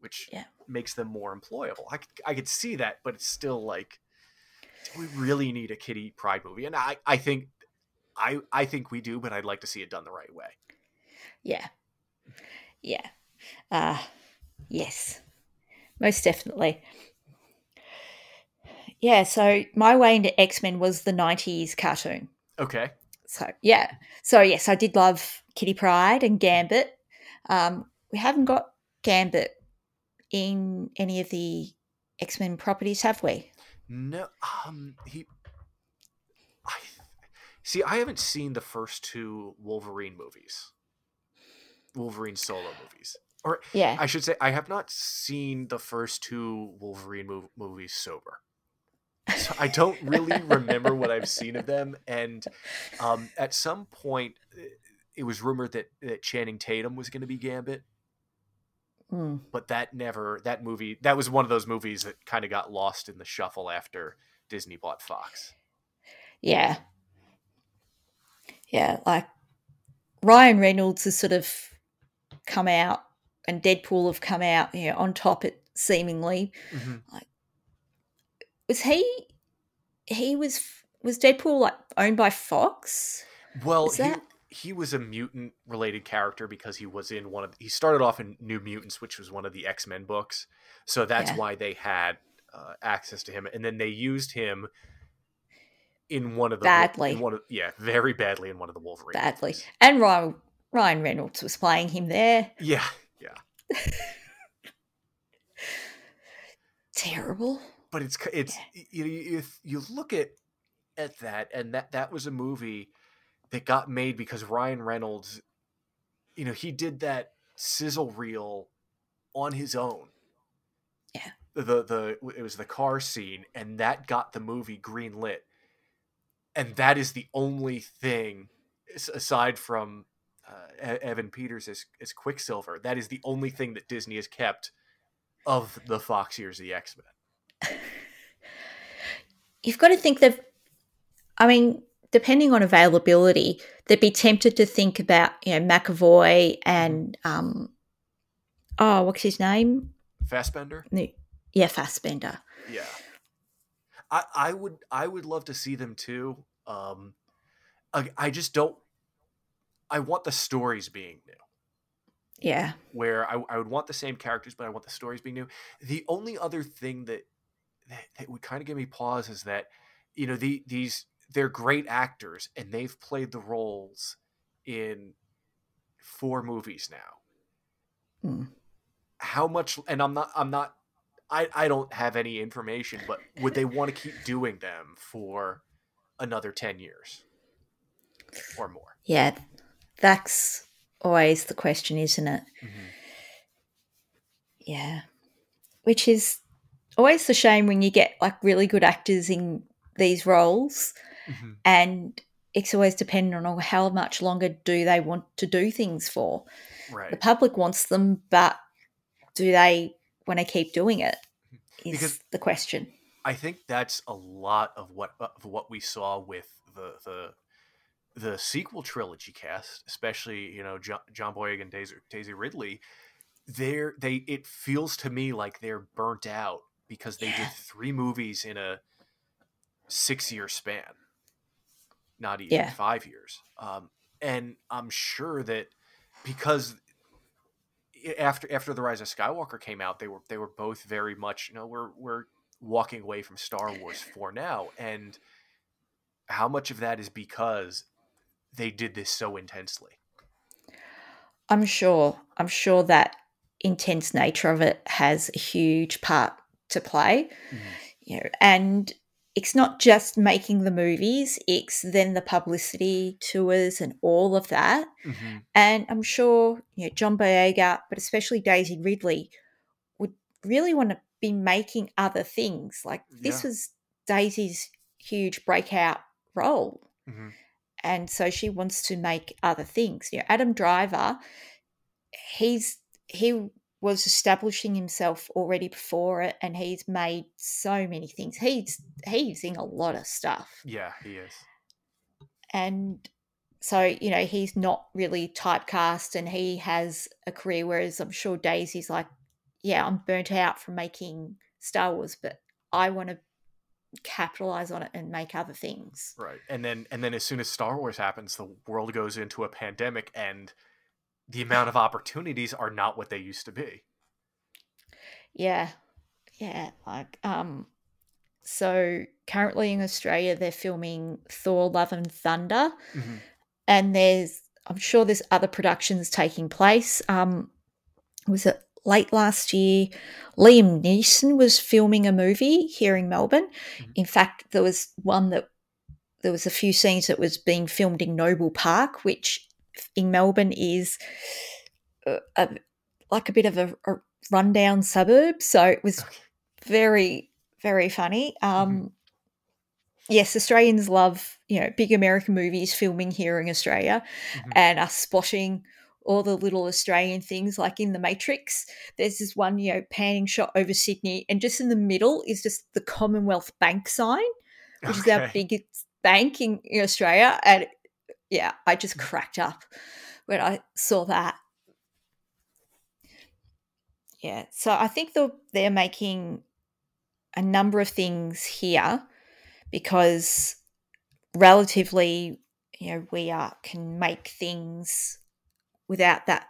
S2: which
S1: Yeah.
S2: makes them more employable. I, could- I could see that but it's still like do we really need a kitty pryde movie? And i i think i i think we do but i'd like to see it done the right way
S1: yeah. Yeah. Uh yes. Most definitely. Yeah so my way into x-men was the 90s cartoon.
S2: Okay.
S1: So yeah. So yes i did love kitty pryde and gambit. Um we haven't got gambit in any of the x-men properties have we?
S2: No um he i see i haven't seen the first two wolverine movies wolverine solo movies. Or
S1: yeah.
S2: I should say i have not seen the first two wolverine mov- movies sober. So i don't really remember what i've seen of them and um at some point it was rumored that, that channing tatum was going to be gambit.
S1: Mm,
S2: but that never that movie that was one of those movies that kind of got lost in the shuffle after disney bought fox.
S1: Yeah. Yeah like ryan reynolds is sort of come out and deadpool have come out you know on top it seemingly like was he he was was deadpool like owned by fox
S2: well he, he was a mutant related character because he was in one of he started off in new mutants which was one of the x-men books so that's
S1: Yeah.
S2: why they had uh, access to him and then they used him in one of the
S1: Badly.
S2: in one of, yeah very badly in one of the wolverine
S1: badly
S2: movies.
S1: and ryan ryan reynolds was playing him there
S2: yeah yeah
S1: terrible
S2: but it's it's you, you you look at at that and that that was a movie that got made because Ryan Reynolds you know he did that sizzle reel on his own.
S1: Yeah.
S2: The the it was the car scene, and that got the movie green lit. And that is the only thing, aside from uh, Evan Peters as, as Quicksilver, that is the only thing that Disney has kept of the Fox years of the X Men.
S1: You've got to think that, I mean, depending on availability, they'd be tempted to think about, you know, McAvoy and, um, oh, what's his name?
S2: Fassbender?
S1: Yeah, Fassbender.
S2: Yeah. I, I would I would love to see them too. Um, I, I just don't. I want the stories being new.
S1: Yeah.
S2: Where I, I would want the same characters, but I want the stories being new. The only other thing that that, that would kind of give me pause is that you know the these they're great actors and they've played the roles in four movies now.
S1: Mm.
S2: How much? And I'm not. I'm not. I I don't have any information, but would they want to keep doing them for another ten years or more?
S1: Yeah, that's always the question, isn't it?
S2: Mm-hmm.
S1: Yeah, which is always the shame when you get like really good actors in these roles
S2: Mm-hmm.
S1: and it's always dependent on how much longer do they want to do things for.
S2: Right.
S1: The public wants them, but do they want to keep doing it? Is
S2: Because-
S1: the question.
S2: I think that's a lot of what of what we saw with the the the sequel trilogy cast, especially you know John, John Boyega and Daisy, Daisy Ridley. They're they it feels to me like they're burnt out because they
S1: Yeah.
S2: did three movies in a six year span, not even
S1: Yeah.
S2: five years. Um, and I'm sure that because after after the Rise of Skywalker came out, they were they were both very much you know we're we're walking away from Star Wars for now, and how much of that is because they did this so intensely?
S1: I'm sure. I'm sure that intense nature of it has a huge part to play. You know, and it's not just making the movies; it's then the publicity tours and all of that.
S2: Mm-hmm.
S1: And I'm sure you know John Boyega, but especially Daisy Ridley, would really want to be making other things. Like this
S2: Yeah.
S1: was Daisy's huge breakout role
S2: Mm-hmm.
S1: And so she wants to make other things. You know, Adam Driver, he's he was establishing himself already before it, and he's made so many things. He's he's in a lot of stuff,
S2: Yeah, he is.
S1: and so you know he's not really typecast, and he has a career. Whereas I'm sure Daisy's like, yeah, I'm burnt out from making Star Wars, but I want to capitalize on it and make other things.
S2: Right. And then and then as soon as Star Wars happens, the world goes into a pandemic and the amount of opportunities are not what they used to be.
S1: Yeah. Yeah. Like, um, so currently in Australia, they're filming Thor Love and Thunder,
S2: Mm-hmm.
S1: and there's, I'm sure there's other productions taking place. Um, was it late last year? Liam Neeson was filming a movie here in Melbourne.
S2: Mhm.
S1: In fact, there was one that there was a few scenes that was being filmed in Noble Park, which in Melbourne is a, a, like a bit of a, a rundown suburb. So it was very, very funny. Um, Yes, Australians love you know big American movies filming here in Australia,
S2: Mhm.
S1: and us spotting all the little Australian things like in the Matrix. There's this one you know panning shot over Sydney, and just in the middle is just the Commonwealth Bank sign, which is our biggest bank in, in Australia. And yeah, I just mm. cracked up when I saw that. Yeah, so I think they're, they're making a number of things here because relatively, you know, we are can make things without that,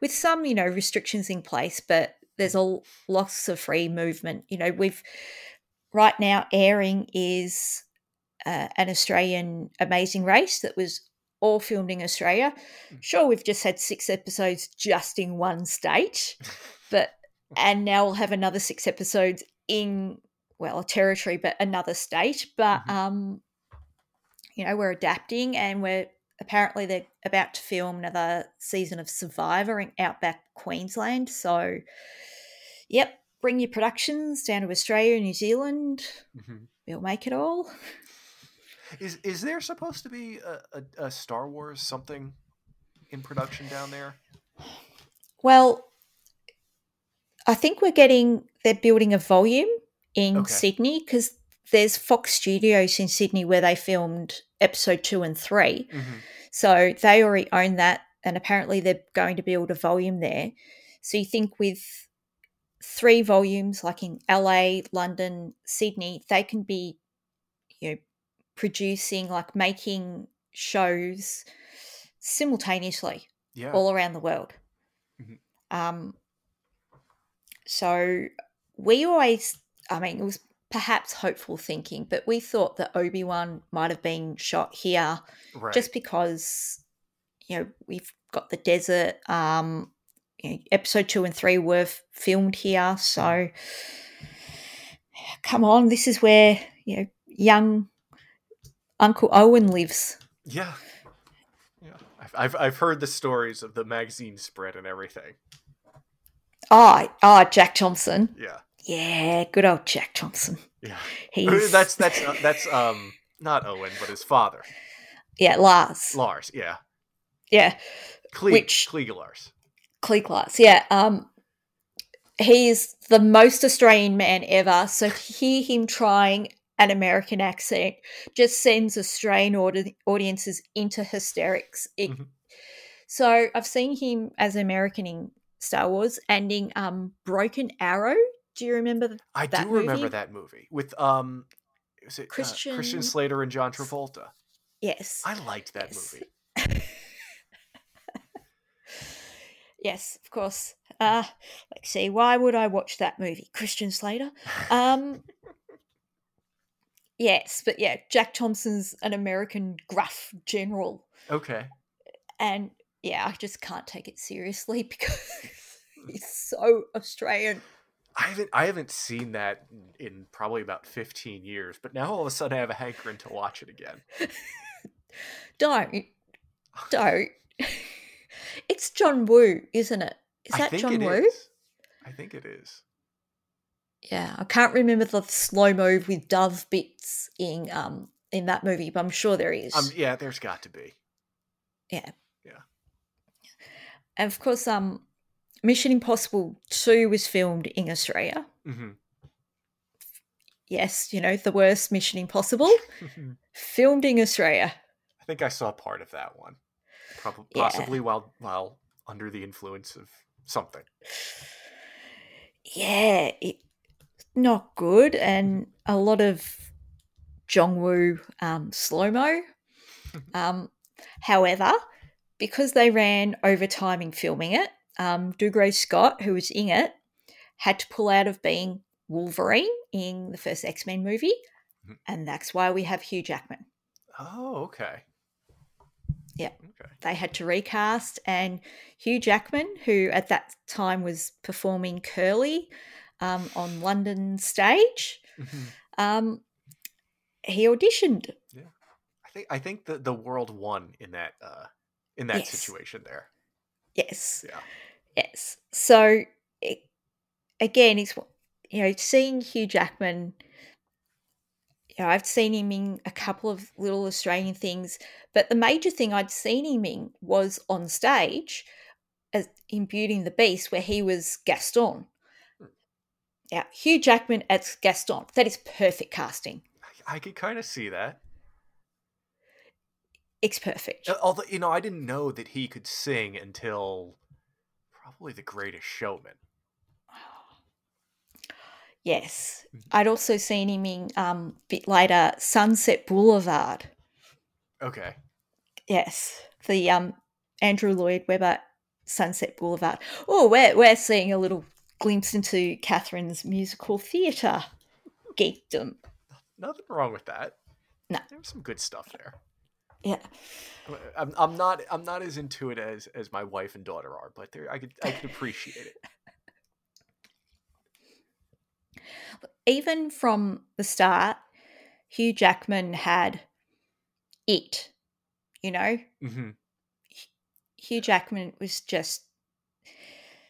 S1: with some, you know, restrictions in place, but there's a lots of free movement. You know, we've right now airing is uh, an Australian Amazing Race that was all filmed in Australia. Sure, we've just had six episodes just in one state, but and now we'll have another six episodes in well a territory, but another state. But
S2: Mhm.
S1: um, you know, we're adapting and we're apparently they're about to film another season of Survivor in outback Queensland. So, yep, bring your productions down to Australia and New Zealand.
S2: Mhm.
S1: We'll make it all.
S2: Is is there supposed to be a, a, a Star Wars something in production down there?
S1: Well, I think we're getting, they're building a volume in
S2: Okay.
S1: Sydney because there's Fox Studios in Sydney where they filmed episode two and three.
S2: Mm-hmm.
S1: So they already own that, and apparently they're going to build a volume there. So you think with three volumes, like in LA, London, Sydney, they can be, you know, producing, like making shows simultaneously
S2: Yeah.
S1: all around the world.
S2: Mhm.
S1: Um, so we always, I mean, it was perhaps hopeful thinking, but we thought that Obi Wan might have been shot here
S2: right.
S1: just because you know we've got the desert um you know, episode two and three were f- filmed here so mm. come on this is where you know young uncle owen lives
S2: yeah. Yeah. I've, I've I've heard the stories of the magazine spread and everything.
S1: oh oh jack thompson
S2: Yeah.
S1: Yeah good old jack thompson
S2: Yeah.
S1: he's
S2: That's that's uh, that's um not Owen but his father
S1: yeah lars
S2: Lars. Yeah.
S1: yeah
S2: Cliegg,
S1: Which-
S2: Cliegg Lars.
S1: Cliegg Lars, yeah um he's the most australian man ever so to hear him trying an american accent just sends australian audi- audiences into hysterics It-
S2: Mhm.
S1: so i've seen him as american in star wars and in um broken arrow do you remember th-
S2: I do remember that movie with um was it uh, Christian
S1: Christian-
S2: Slater and John Travolta.
S1: yes
S2: I liked that
S1: Yes.
S2: movie.
S1: yes of course uh let's see why would i watch that movie christian slater Um, yes, but yeah, Jack Thompson's an American gruff general,
S2: okay.
S1: and yeah, I just can't take it seriously because he's so Australian.
S2: I haven't I haven't seen that in, probably about 15 years, but now all of a sudden I have a hankering to watch it again.
S1: Don't, don't. it's John Woo, isn't it? Is
S2: I
S1: that
S2: think
S1: John
S2: it
S1: Woo?
S2: is. I think it is.
S1: Yeah, I can't remember the slow mo with dove bits in um in that movie, but I'm sure there is.
S2: Um, yeah, there's got to be.
S1: Yeah.
S2: Yeah.
S1: And of course, um, Mission Impossible 2 was filmed in Australia.
S2: hmm
S1: Yes, you know, the worst Mission Impossible, filmed in Australia.
S2: I think I saw part of that one, probably
S1: Yeah.
S2: possibly while while under the influence of something.
S1: Yeah, it, not good. And a lot of John Woo um, slow mo. um, however, because they ran overtime in filming it, um, Dougray Scott, who was in it, had to pull out of being Wolverine in the first X Men movie.
S2: Mhm.
S1: And that's why we have Hugh Jackman.
S2: Oh, okay.
S1: Yeah.
S2: Okay.
S1: They had to recast, and Hugh Jackman, who at that time was performing Curly um, on London stage,
S2: Mhm.
S1: um, he auditioned.
S2: I think I think the the world won in that uh in that
S1: Yes.
S2: situation there.
S1: Yes,
S2: Yeah.
S1: yes. So it, again, it's you know seeing Hugh Jackman. You know, I've seen him in a couple of little Australian things, but the major thing I'd seen him in was on stage as in Beauty and the Beast, where he was Gaston.
S2: Hmm.
S1: Yeah, Hugh Jackman as Gaston. That is perfect casting.
S2: I, I could kind of see that.
S1: It's perfect.
S2: Uh, Although you know, I didn't know that he could sing until probably The Greatest Showman.
S1: Yes.
S2: Mhm.
S1: I'd also seen him in um bit later Sunset Boulevard.
S2: Okay.
S1: Yes. The um Andrew Lloyd Webber Sunset Boulevard. Oh, we're we're seeing a little glimpse into Catherine's musical theatre geekdom.
S2: Nothing wrong with that.
S1: No.
S2: There's some good stuff there.
S1: Yeah.
S2: I'm, I'm not I'm not as into it as as my wife and daughter are, but there I could I could appreciate it.
S1: Even from the start, Hugh Jackman had it. You know,
S2: hmm
S1: Hugh Jackman was just.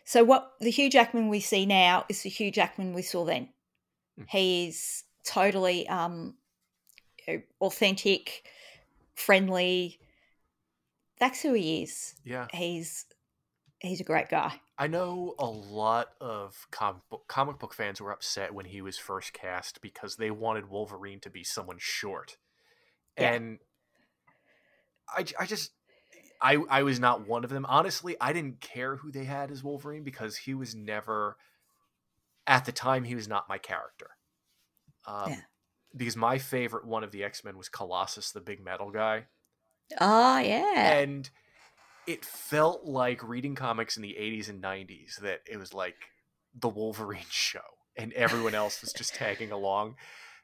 S1: So what the Hugh Jackman we see now is the Hugh Jackman we saw then.
S2: Mm.
S1: He is totally um, authentic, friendly. That's who he is.
S2: Yeah.
S1: He's he's a great guy.
S2: I know a lot of comic book, comic book fans were upset when he was first cast because they wanted Wolverine to be someone short.
S1: Yeah.
S2: And I just I I was not one of them. Honestly, I didn't care who they had as Wolverine because he was never at the time he was not my character. Um,
S1: Yeah.
S2: Because my favorite one of the X-Men was Colossus the big metal guy
S1: Oh yeah.
S2: and it felt like reading comics in the 80s and 90s that it was like the Wolverine show and everyone else was just tagging along.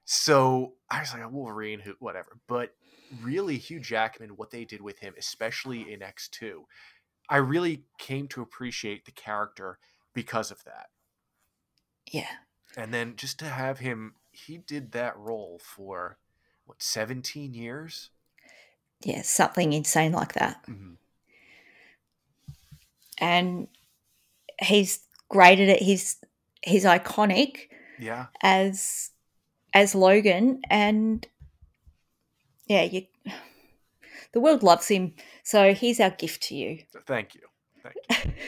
S2: So I was like, "Oh, Wolverine, who, whatever. But really, Hugh Jackman, what they did with him, especially in X2, I really came to appreciate the character because of that.
S1: yeah.
S2: And then just to have him, he did that role for what, 17 years?
S1: Yeah. Something insane like that.
S2: Mhm.
S1: and he's great at it. He's he's iconic
S2: Yeah.
S1: as as Logan, and yeah, you the world loves him. So here's our gift to you.
S2: Thank you. Thank you.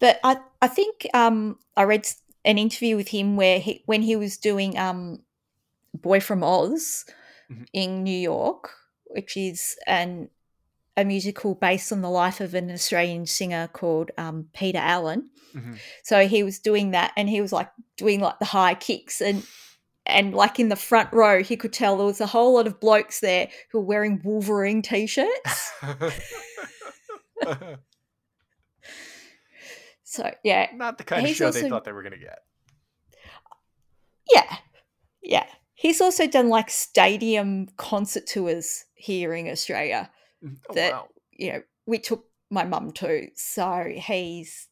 S1: But I I think um I read an interview with him where he when he was doing um Boy from Oz
S2: Mhm.
S1: in New York, which is an a musical based on the life of an Australian singer called um, Peter Allen.
S2: Mhm.
S1: So he was doing that, and he was like doing like the high kicks, and and like in the front row, he could tell there was a whole lot of blokes there who were wearing Wolverine t-shirts. so yeah,
S2: Not the kind of show they thought they were going to get.
S1: yeah, yeah. He's also done like stadium concert tours here in Australia.
S2: Oh,
S1: That-
S2: wow.
S1: You know, we took my mum to. So he's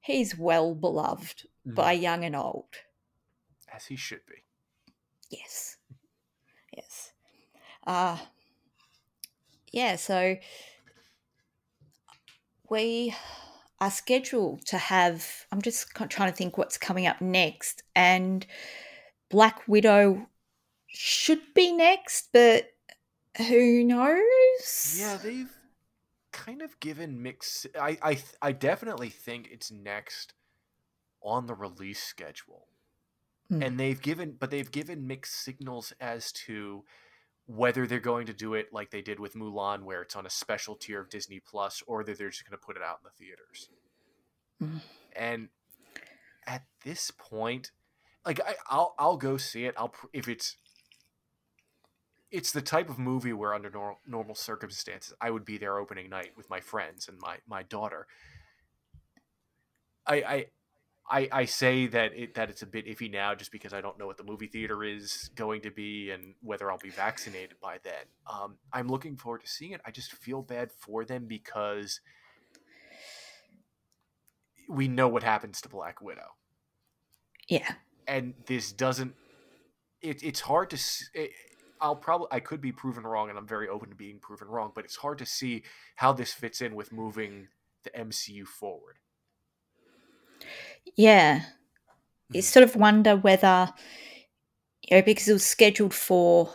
S1: he's well beloved
S2: Mhm.
S1: by young and old.
S2: As he should be.
S1: Yes. Yes. Uh yeah, so we are scheduled to have I'm just trying to think what's coming up next and Black Widow should be next, but who knows?
S2: Yeah, they've kind of given mixed. I I I definitely think it's next on the release schedule,
S1: Hmm.
S2: and they've given, but they've given mixed signals as to whether they're going to do it like they did with Mulan, where it's on a special tier of Disney Plus, or that they're just going to put it out in the theaters.
S1: Mm.
S2: And at this point, like I, I'll I'll go see it. I'll if it's it's the type of movie where under nor- normal circumstances I would be there opening night with my friends and my my daughter. I I I, I say that it that it's a bit iffy now just because I don't know what the movie theater is going to be and whether I'll be vaccinated by then. Um, I'm looking forward to seeing it. I just feel bad for them because we know what happens to Black Widow
S1: Yeah.
S2: and this doesn't it, it's hard to it, i'll probably i could be proven wrong and i'm very open to being proven wrong but it's hard to see how this fits in with moving the mcu forward
S1: Yeah. You
S2: Mhm.
S1: sort of wonder whether, you know, because it was scheduled for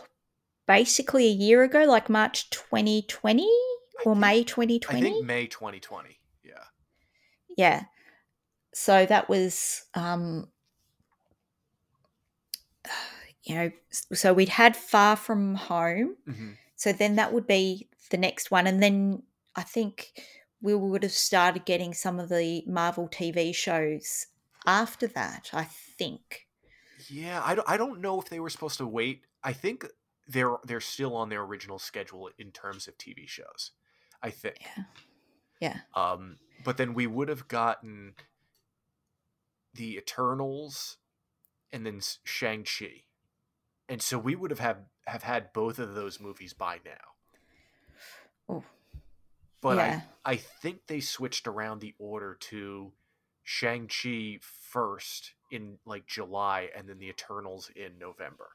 S1: basically a year ago, like March 2020 or
S2: think-
S1: May
S2: i
S1: 2020.
S2: think may 2020 yeah
S1: Yeah. So that was, um, you know, so we'd had Far From Home.
S2: hmm
S1: So then that would be the next one. And then I think we would have started getting some of the Marvel TV shows after that, I think.
S2: yeah I don't, I don't know if they were supposed to wait i think they're they're still on their original schedule in terms of tv shows i think
S1: Yeah. Yeah.
S2: Um, but then we would have gotten the Eternals and then Shang-Chi. And so we would have had, have had both of those movies by now.
S1: Oh.
S2: But
S1: yeah.
S2: I, I think they switched around the order to Shang-Chi first in like July and then the Eternals in November.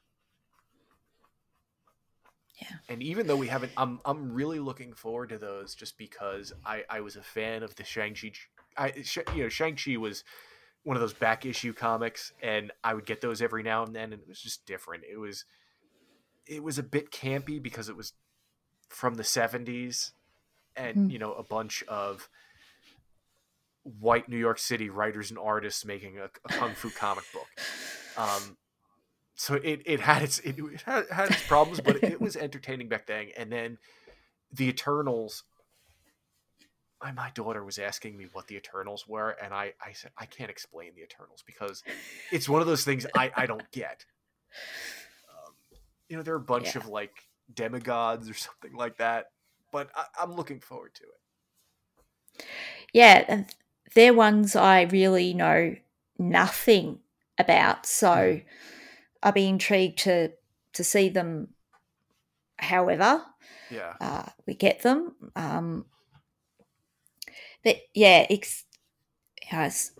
S1: Yeah.
S2: And even though we haven't, I'm I'm really looking forward to those just because I I was a fan of the Shang Chi. I you know Shang Chi was one of those back issue comics, and I would get those every now and then, and it was just different. It was it was a bit campy because it was from the 70s and
S1: Mm.
S2: you know a bunch of white New York City writers and artists making a, a kung fu comic book. Um, so it, it had its it, it had, had its problems, but it was entertaining back then. And then the Eternals. My, my daughter was asking me what the Eternals were, and I, I said I can't explain the Eternals because it's one of those things I, I don't get. Um, you know, they're a bunch
S1: Yeah.
S2: of like demigods or something like that, but I, I'm looking forward to it.
S1: Yeah, and they're ones I really know nothing about, so I'd be intrigued to to see them. However,
S2: Yeah.
S1: uh, we get them. Um, but yeah, it's, yes.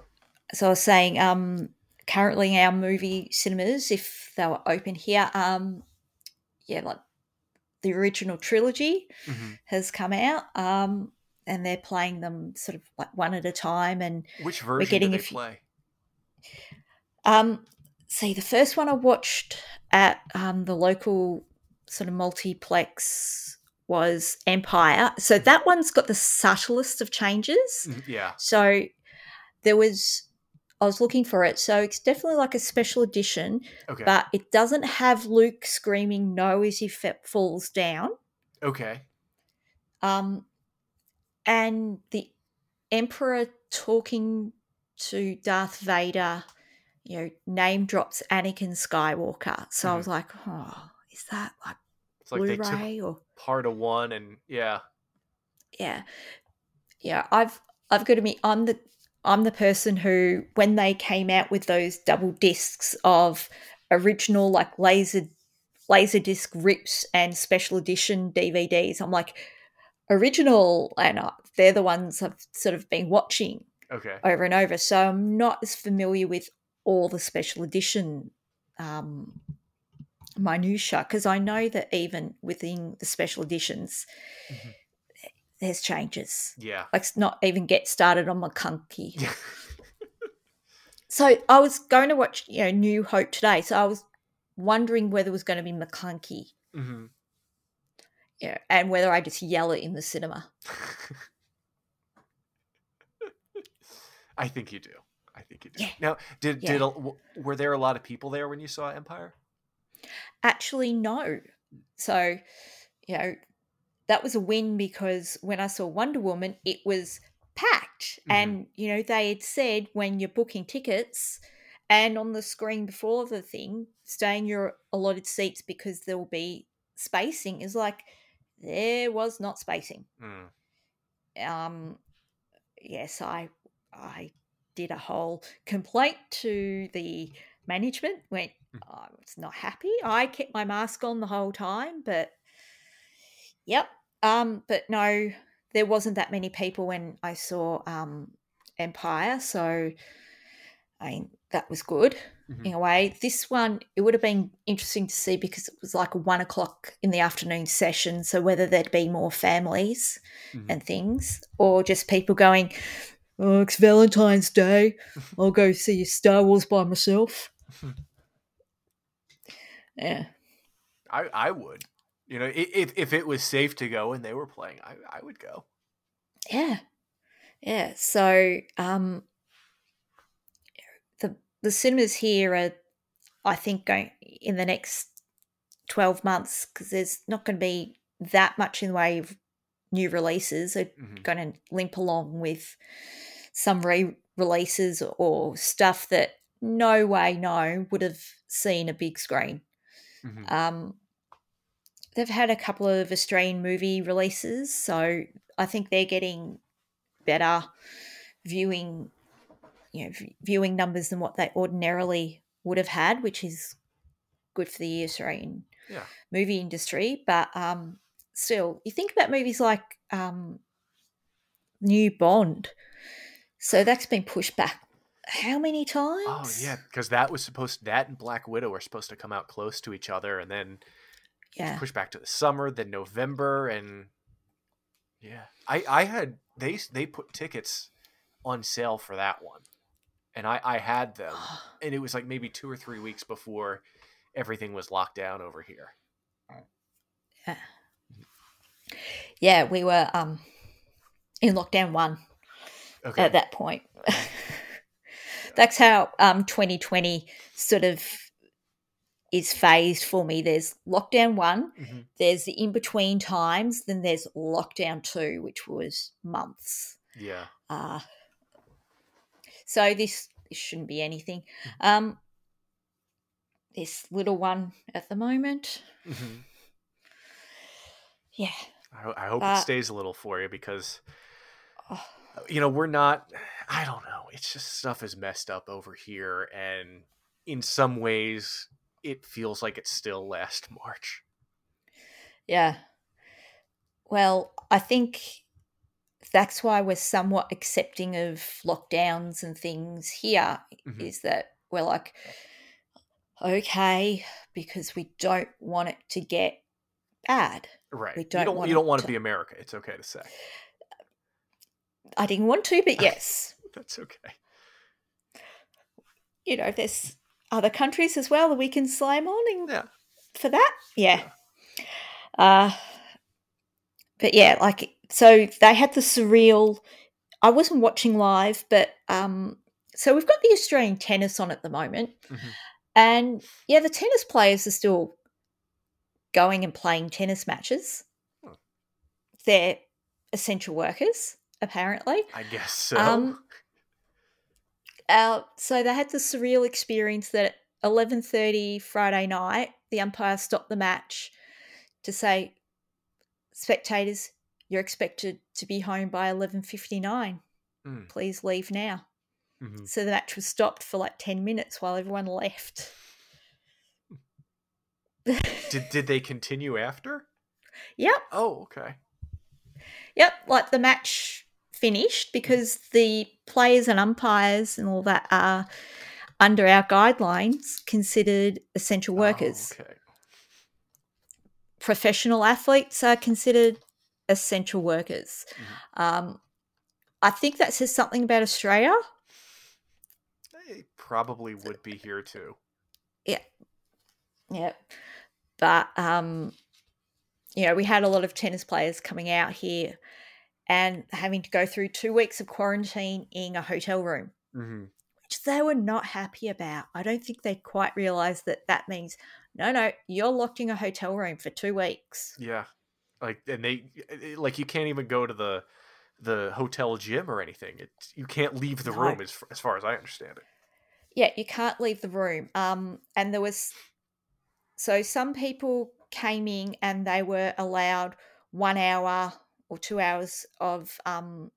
S1: So I was saying, um, currently our movie cinemas, if they were open here, um, yeah, like the original trilogy
S2: Mhm.
S1: has come out, um, and they're playing them sort of like one at a time. And
S2: Which version are
S1: getting
S2: do
S1: a few-
S2: play?
S1: um, see, the first one I watched at um, the local sort of multiplex was Empire. So that one's got the subtlest of changes.
S2: Mhm, Yeah.
S1: So there was, I was looking for it. So it's definitely like a special edition,
S2: Okay.
S1: but it doesn't have Luke screaming no as he fa- falls down.
S2: okay.
S1: Um, and the Emperor talking to Darth Vader, you know, name drops Anakin Skywalker. So I was like, oh, is that like
S2: It's like
S1: Blu-ray or
S2: part of one and yeah.
S1: yeah, yeah. I've I've got to be. I'm the I'm the person who, when they came out with those double discs of original like laser laser disc rips and special edition DVDs, I'm like original, and I, they're the ones I've sort of been watching
S2: Okay.
S1: over and over. So I'm not as familiar with all the special edition um, minutia because I know that even within the special editions,
S2: Mhm.
S1: There's changes.
S2: Yeah.
S1: Let's not even get started on Maclunkey.
S2: Yeah.
S1: So I was going to watch, you know, New Hope today. So I was wondering whether it was going to be Maclunkey,
S2: hmm
S1: you know, and whether I just yell it in the cinema.
S2: I think you do. I think you do.
S1: Yeah.
S2: Now, did
S1: Yeah.
S2: did a, w- were there a lot of people there when you saw Empire?
S1: Actually, no. So, you know, that was a win because when I saw Wonder Woman, it was packed.
S2: Mhm.
S1: And, you know, they had said when you're booking tickets and on the screen before the thing, stay in your allotted seats because there will be spacing is like, there was not spacing.
S2: Mm.
S1: um yes i i did a whole complaint to the management went
S2: Mhm.
S1: i was not happy i kept my mask on the whole time but yep um but no there wasn't that many people when i saw um empire so i mean that was good
S2: Mhm.
S1: in a way this one it would have been interesting to see because it was like a one o'clock in the afternoon session so whether there'd be more families
S2: Mhm.
S1: and things, or just people going, "Oh, it's Valentine's Day. I'll go see Star Wars by myself." yeah,
S2: I I would. You know, if if it was safe to go and they were playing, I I would go.
S1: yeah, yeah. So, um, the the cinemas here are, I think, going in the next twelve months because there's not going to be that much in the way of new releases. They're
S2: Mhm.
S1: going to limp along with some re-releases or stuff that no way no would have seen a big screen.
S2: Mhm.
S1: Um, they've had a couple of Australian movie releases, so I think they're getting better viewing, you know, v- viewing numbers than what they ordinarily would have had, which is good for the Australian
S2: Yeah.
S1: movie industry. But um, still, you think about movies like um, New Bond. So that's been pushed back how many times?
S2: Oh yeah, because that was supposed that and Black Widow were supposed to come out close to each other, and then
S1: Yeah.
S2: pushed back to the summer, then November, and yeah, I I had they they put tickets on sale for that one, and I I had them, and it was like maybe two or three weeks before everything was locked down over here.
S1: yeah, yeah, we were um in lockdown one
S2: Okay,
S1: at that point. That's how um 2020 sort of is phased for me. There's lockdown one,
S2: Mhm.
S1: there's the in between times, then there's lockdown two, which was months.
S2: yeah,
S1: Uh, so this, this shouldn't be anything.
S2: Mhm.
S1: Um, this little one at the moment,
S2: Mhm.
S1: yeah.
S2: I, I hope
S1: Uh,
S2: it stays a little for you because
S1: Oh,
S2: you know we're not. I don't know. It's just stuff is messed up over here, and in some ways, it feels like it's still last March.
S1: yeah. Well, I think that's why we're somewhat accepting of lockdowns and things here.
S2: Mhm.
S1: Is that we're like, okay, because we don't want it to get bad.
S2: Right.
S1: We don't
S2: don't
S1: want
S2: you don't want to
S1: to-
S2: be America. It's okay to say.
S1: I didn't want to, but yes.
S2: That's okay.
S1: you know, there's other countries as well that we can slam on
S2: Yeah.
S1: for that. Yeah. Uh but yeah, like so they had the surreal I wasn't watching live, but um so we've got the Australian tennis on at the moment.
S2: Mhm.
S1: And yeah, the tennis players are still going and playing tennis matches.
S2: Hmm.
S1: They're essential workers, apparently.
S2: I guess so.
S1: Um, uh, so they had the surreal experience that at 11.30 Friday night, the umpire stopped the match to say, spectators, you're expected to be home by 11.59.
S2: Mm.
S1: Please leave now.
S2: Mhm.
S1: So the match was stopped for like 10 minutes while everyone left.
S2: Did did they continue after?
S1: Yep.
S2: Oh, okay.
S1: Yep, like the match finished because the players and umpires and all that are under our guidelines considered essential workers.
S2: Oh, okay.
S1: Professional athletes are considered essential workers. Um, I think that says something about Australia.
S2: They probably would be here too.
S1: Yeah. Yeah. But um you know, we had a lot of tennis players coming out here and having to go through 2 weeks of quarantine in a hotel room,
S2: hmm
S1: which they were not happy about. I don't think they quite realized that that means no, no, you're locked in a hotel room for 2 weeks.
S2: Yeah, like and they eh, like you can't even go to the the hotel gym or anything. It you can't leave the
S1: No.
S2: room as as far as I understand it.
S1: Yeah, you can't leave the room. Um, and there was so some people came in and they were allowed one hour or two hours of um,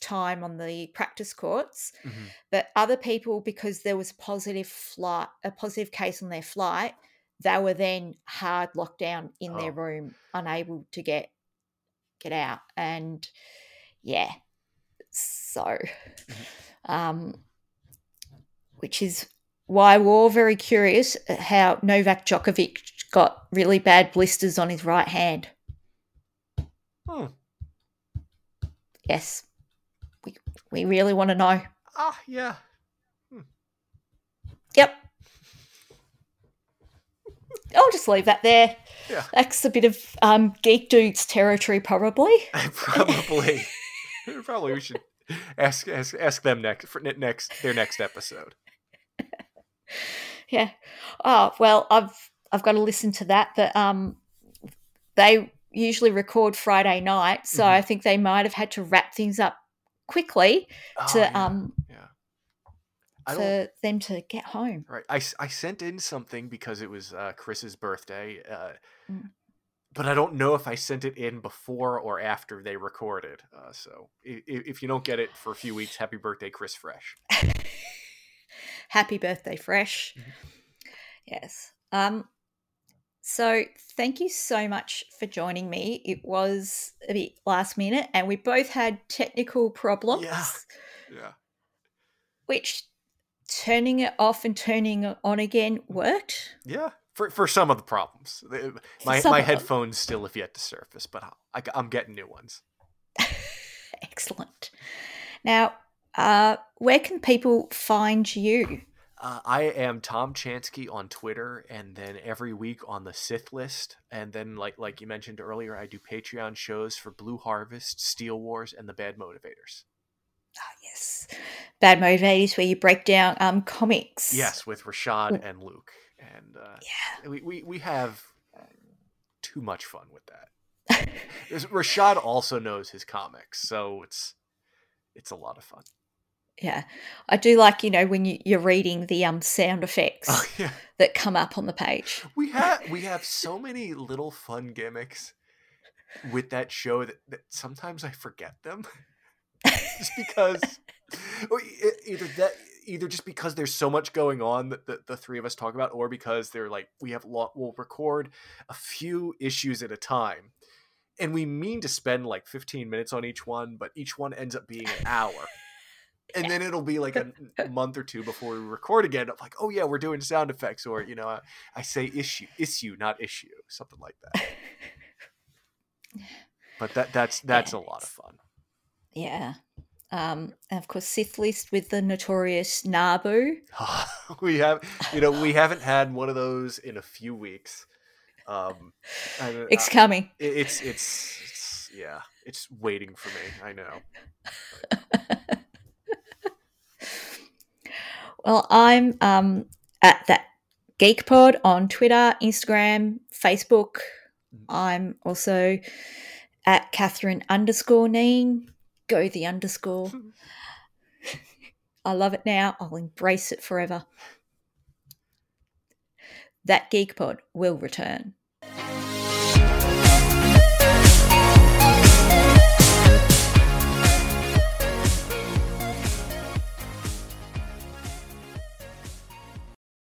S1: time on the practice courts,
S2: Mhm.
S1: but other people, because there was a positive flight, a positive case on their flight, they were then hard locked down in their
S2: Oh.
S1: room, unable to get get out. And yeah, so um, which is why we're all very curious how Novak Djokovic got really bad blisters on his right hand.
S2: Hmm.
S1: Yes, we we really want to know.
S2: Ah, yeah.
S1: Yep. I'll just leave that there.
S2: Yeah.
S1: That's a bit of um, geek dudes territory, probably.
S2: probably. probably we should ask ask ask them next for next their next episode.
S1: Yeah. Oh well, I've I've got to listen to that, but um, they usually record Friday night, so
S2: Mhm.
S1: I think they might have had to wrap things up quickly
S2: Oh,
S1: to
S2: yeah,
S1: um
S2: yeah. I
S1: for them to get home.
S2: Right. I, I sent in something because it was uh, Chris's birthday, uh,
S1: Mm.
S2: but I don't know if I sent it in before or after they recorded. Uh, so if, if you don't get it for a few weeks, happy birthday, Chris Fresh.
S1: Happy birthday, Fresh.
S2: Mhm.
S1: Yes. Um. So thank you so much for joining me. It was a bit last minute, and we both had technical problems.
S2: Yeah. yeah.
S1: which turning it off and turning it on again worked.
S2: Yeah. for for some of the problems. My my headphones still have yet to surface, but I, I'm getting new ones.
S1: Excellent. Now, uh, where can people find you?
S2: Uh, I am Tom Chansky on Twitter, and then every week on the Sith list, and then like like you mentioned earlier, I do Patreon shows for Blue Harvest, Steel Wars, and the Bad Motivators.
S1: Ah, yes, Bad Motivators, where you break down um comics.
S2: Yes, with Rashad and Luke, and uh,
S1: Yeah.
S2: we, we we have too much fun with that. Rashad also knows his comics, so it's it's a lot of fun.
S1: Yeah, I do like you know when you, you're reading the um sound effects
S2: Oh yeah.
S1: that come up on the page.
S2: we have we have so many little fun gimmicks with that show that, that sometimes I forget them just because either that either just because there's so much going on that the, the three of us talk about or because they're like we have lot we'll record a few issues at a time and we mean to spend like 15 minutes on each one but each one ends up being an hour and then it'll be like a, month or two before we record again. I'm like, oh yeah, we're doing sound effects, or you know, I, I say issue, issue, not issue, something like that. But that that's that's a lot of fun.
S1: Yeah. Um, and of course, Sith List with the notorious Nabu.
S2: we have, you know, we haven't had one of those in a few weeks. Um, and,
S1: It's
S2: uh,
S1: coming.
S2: it- it's, it's it's yeah, it's waiting for me. I know.
S1: Well, I'm um, at that Geek Pod on Twitter, Instagram, Facebook. I'm also at Catherine underscore Neen. Go the underscore. I love it now. I'll embrace it forever. That Geek Pod will return.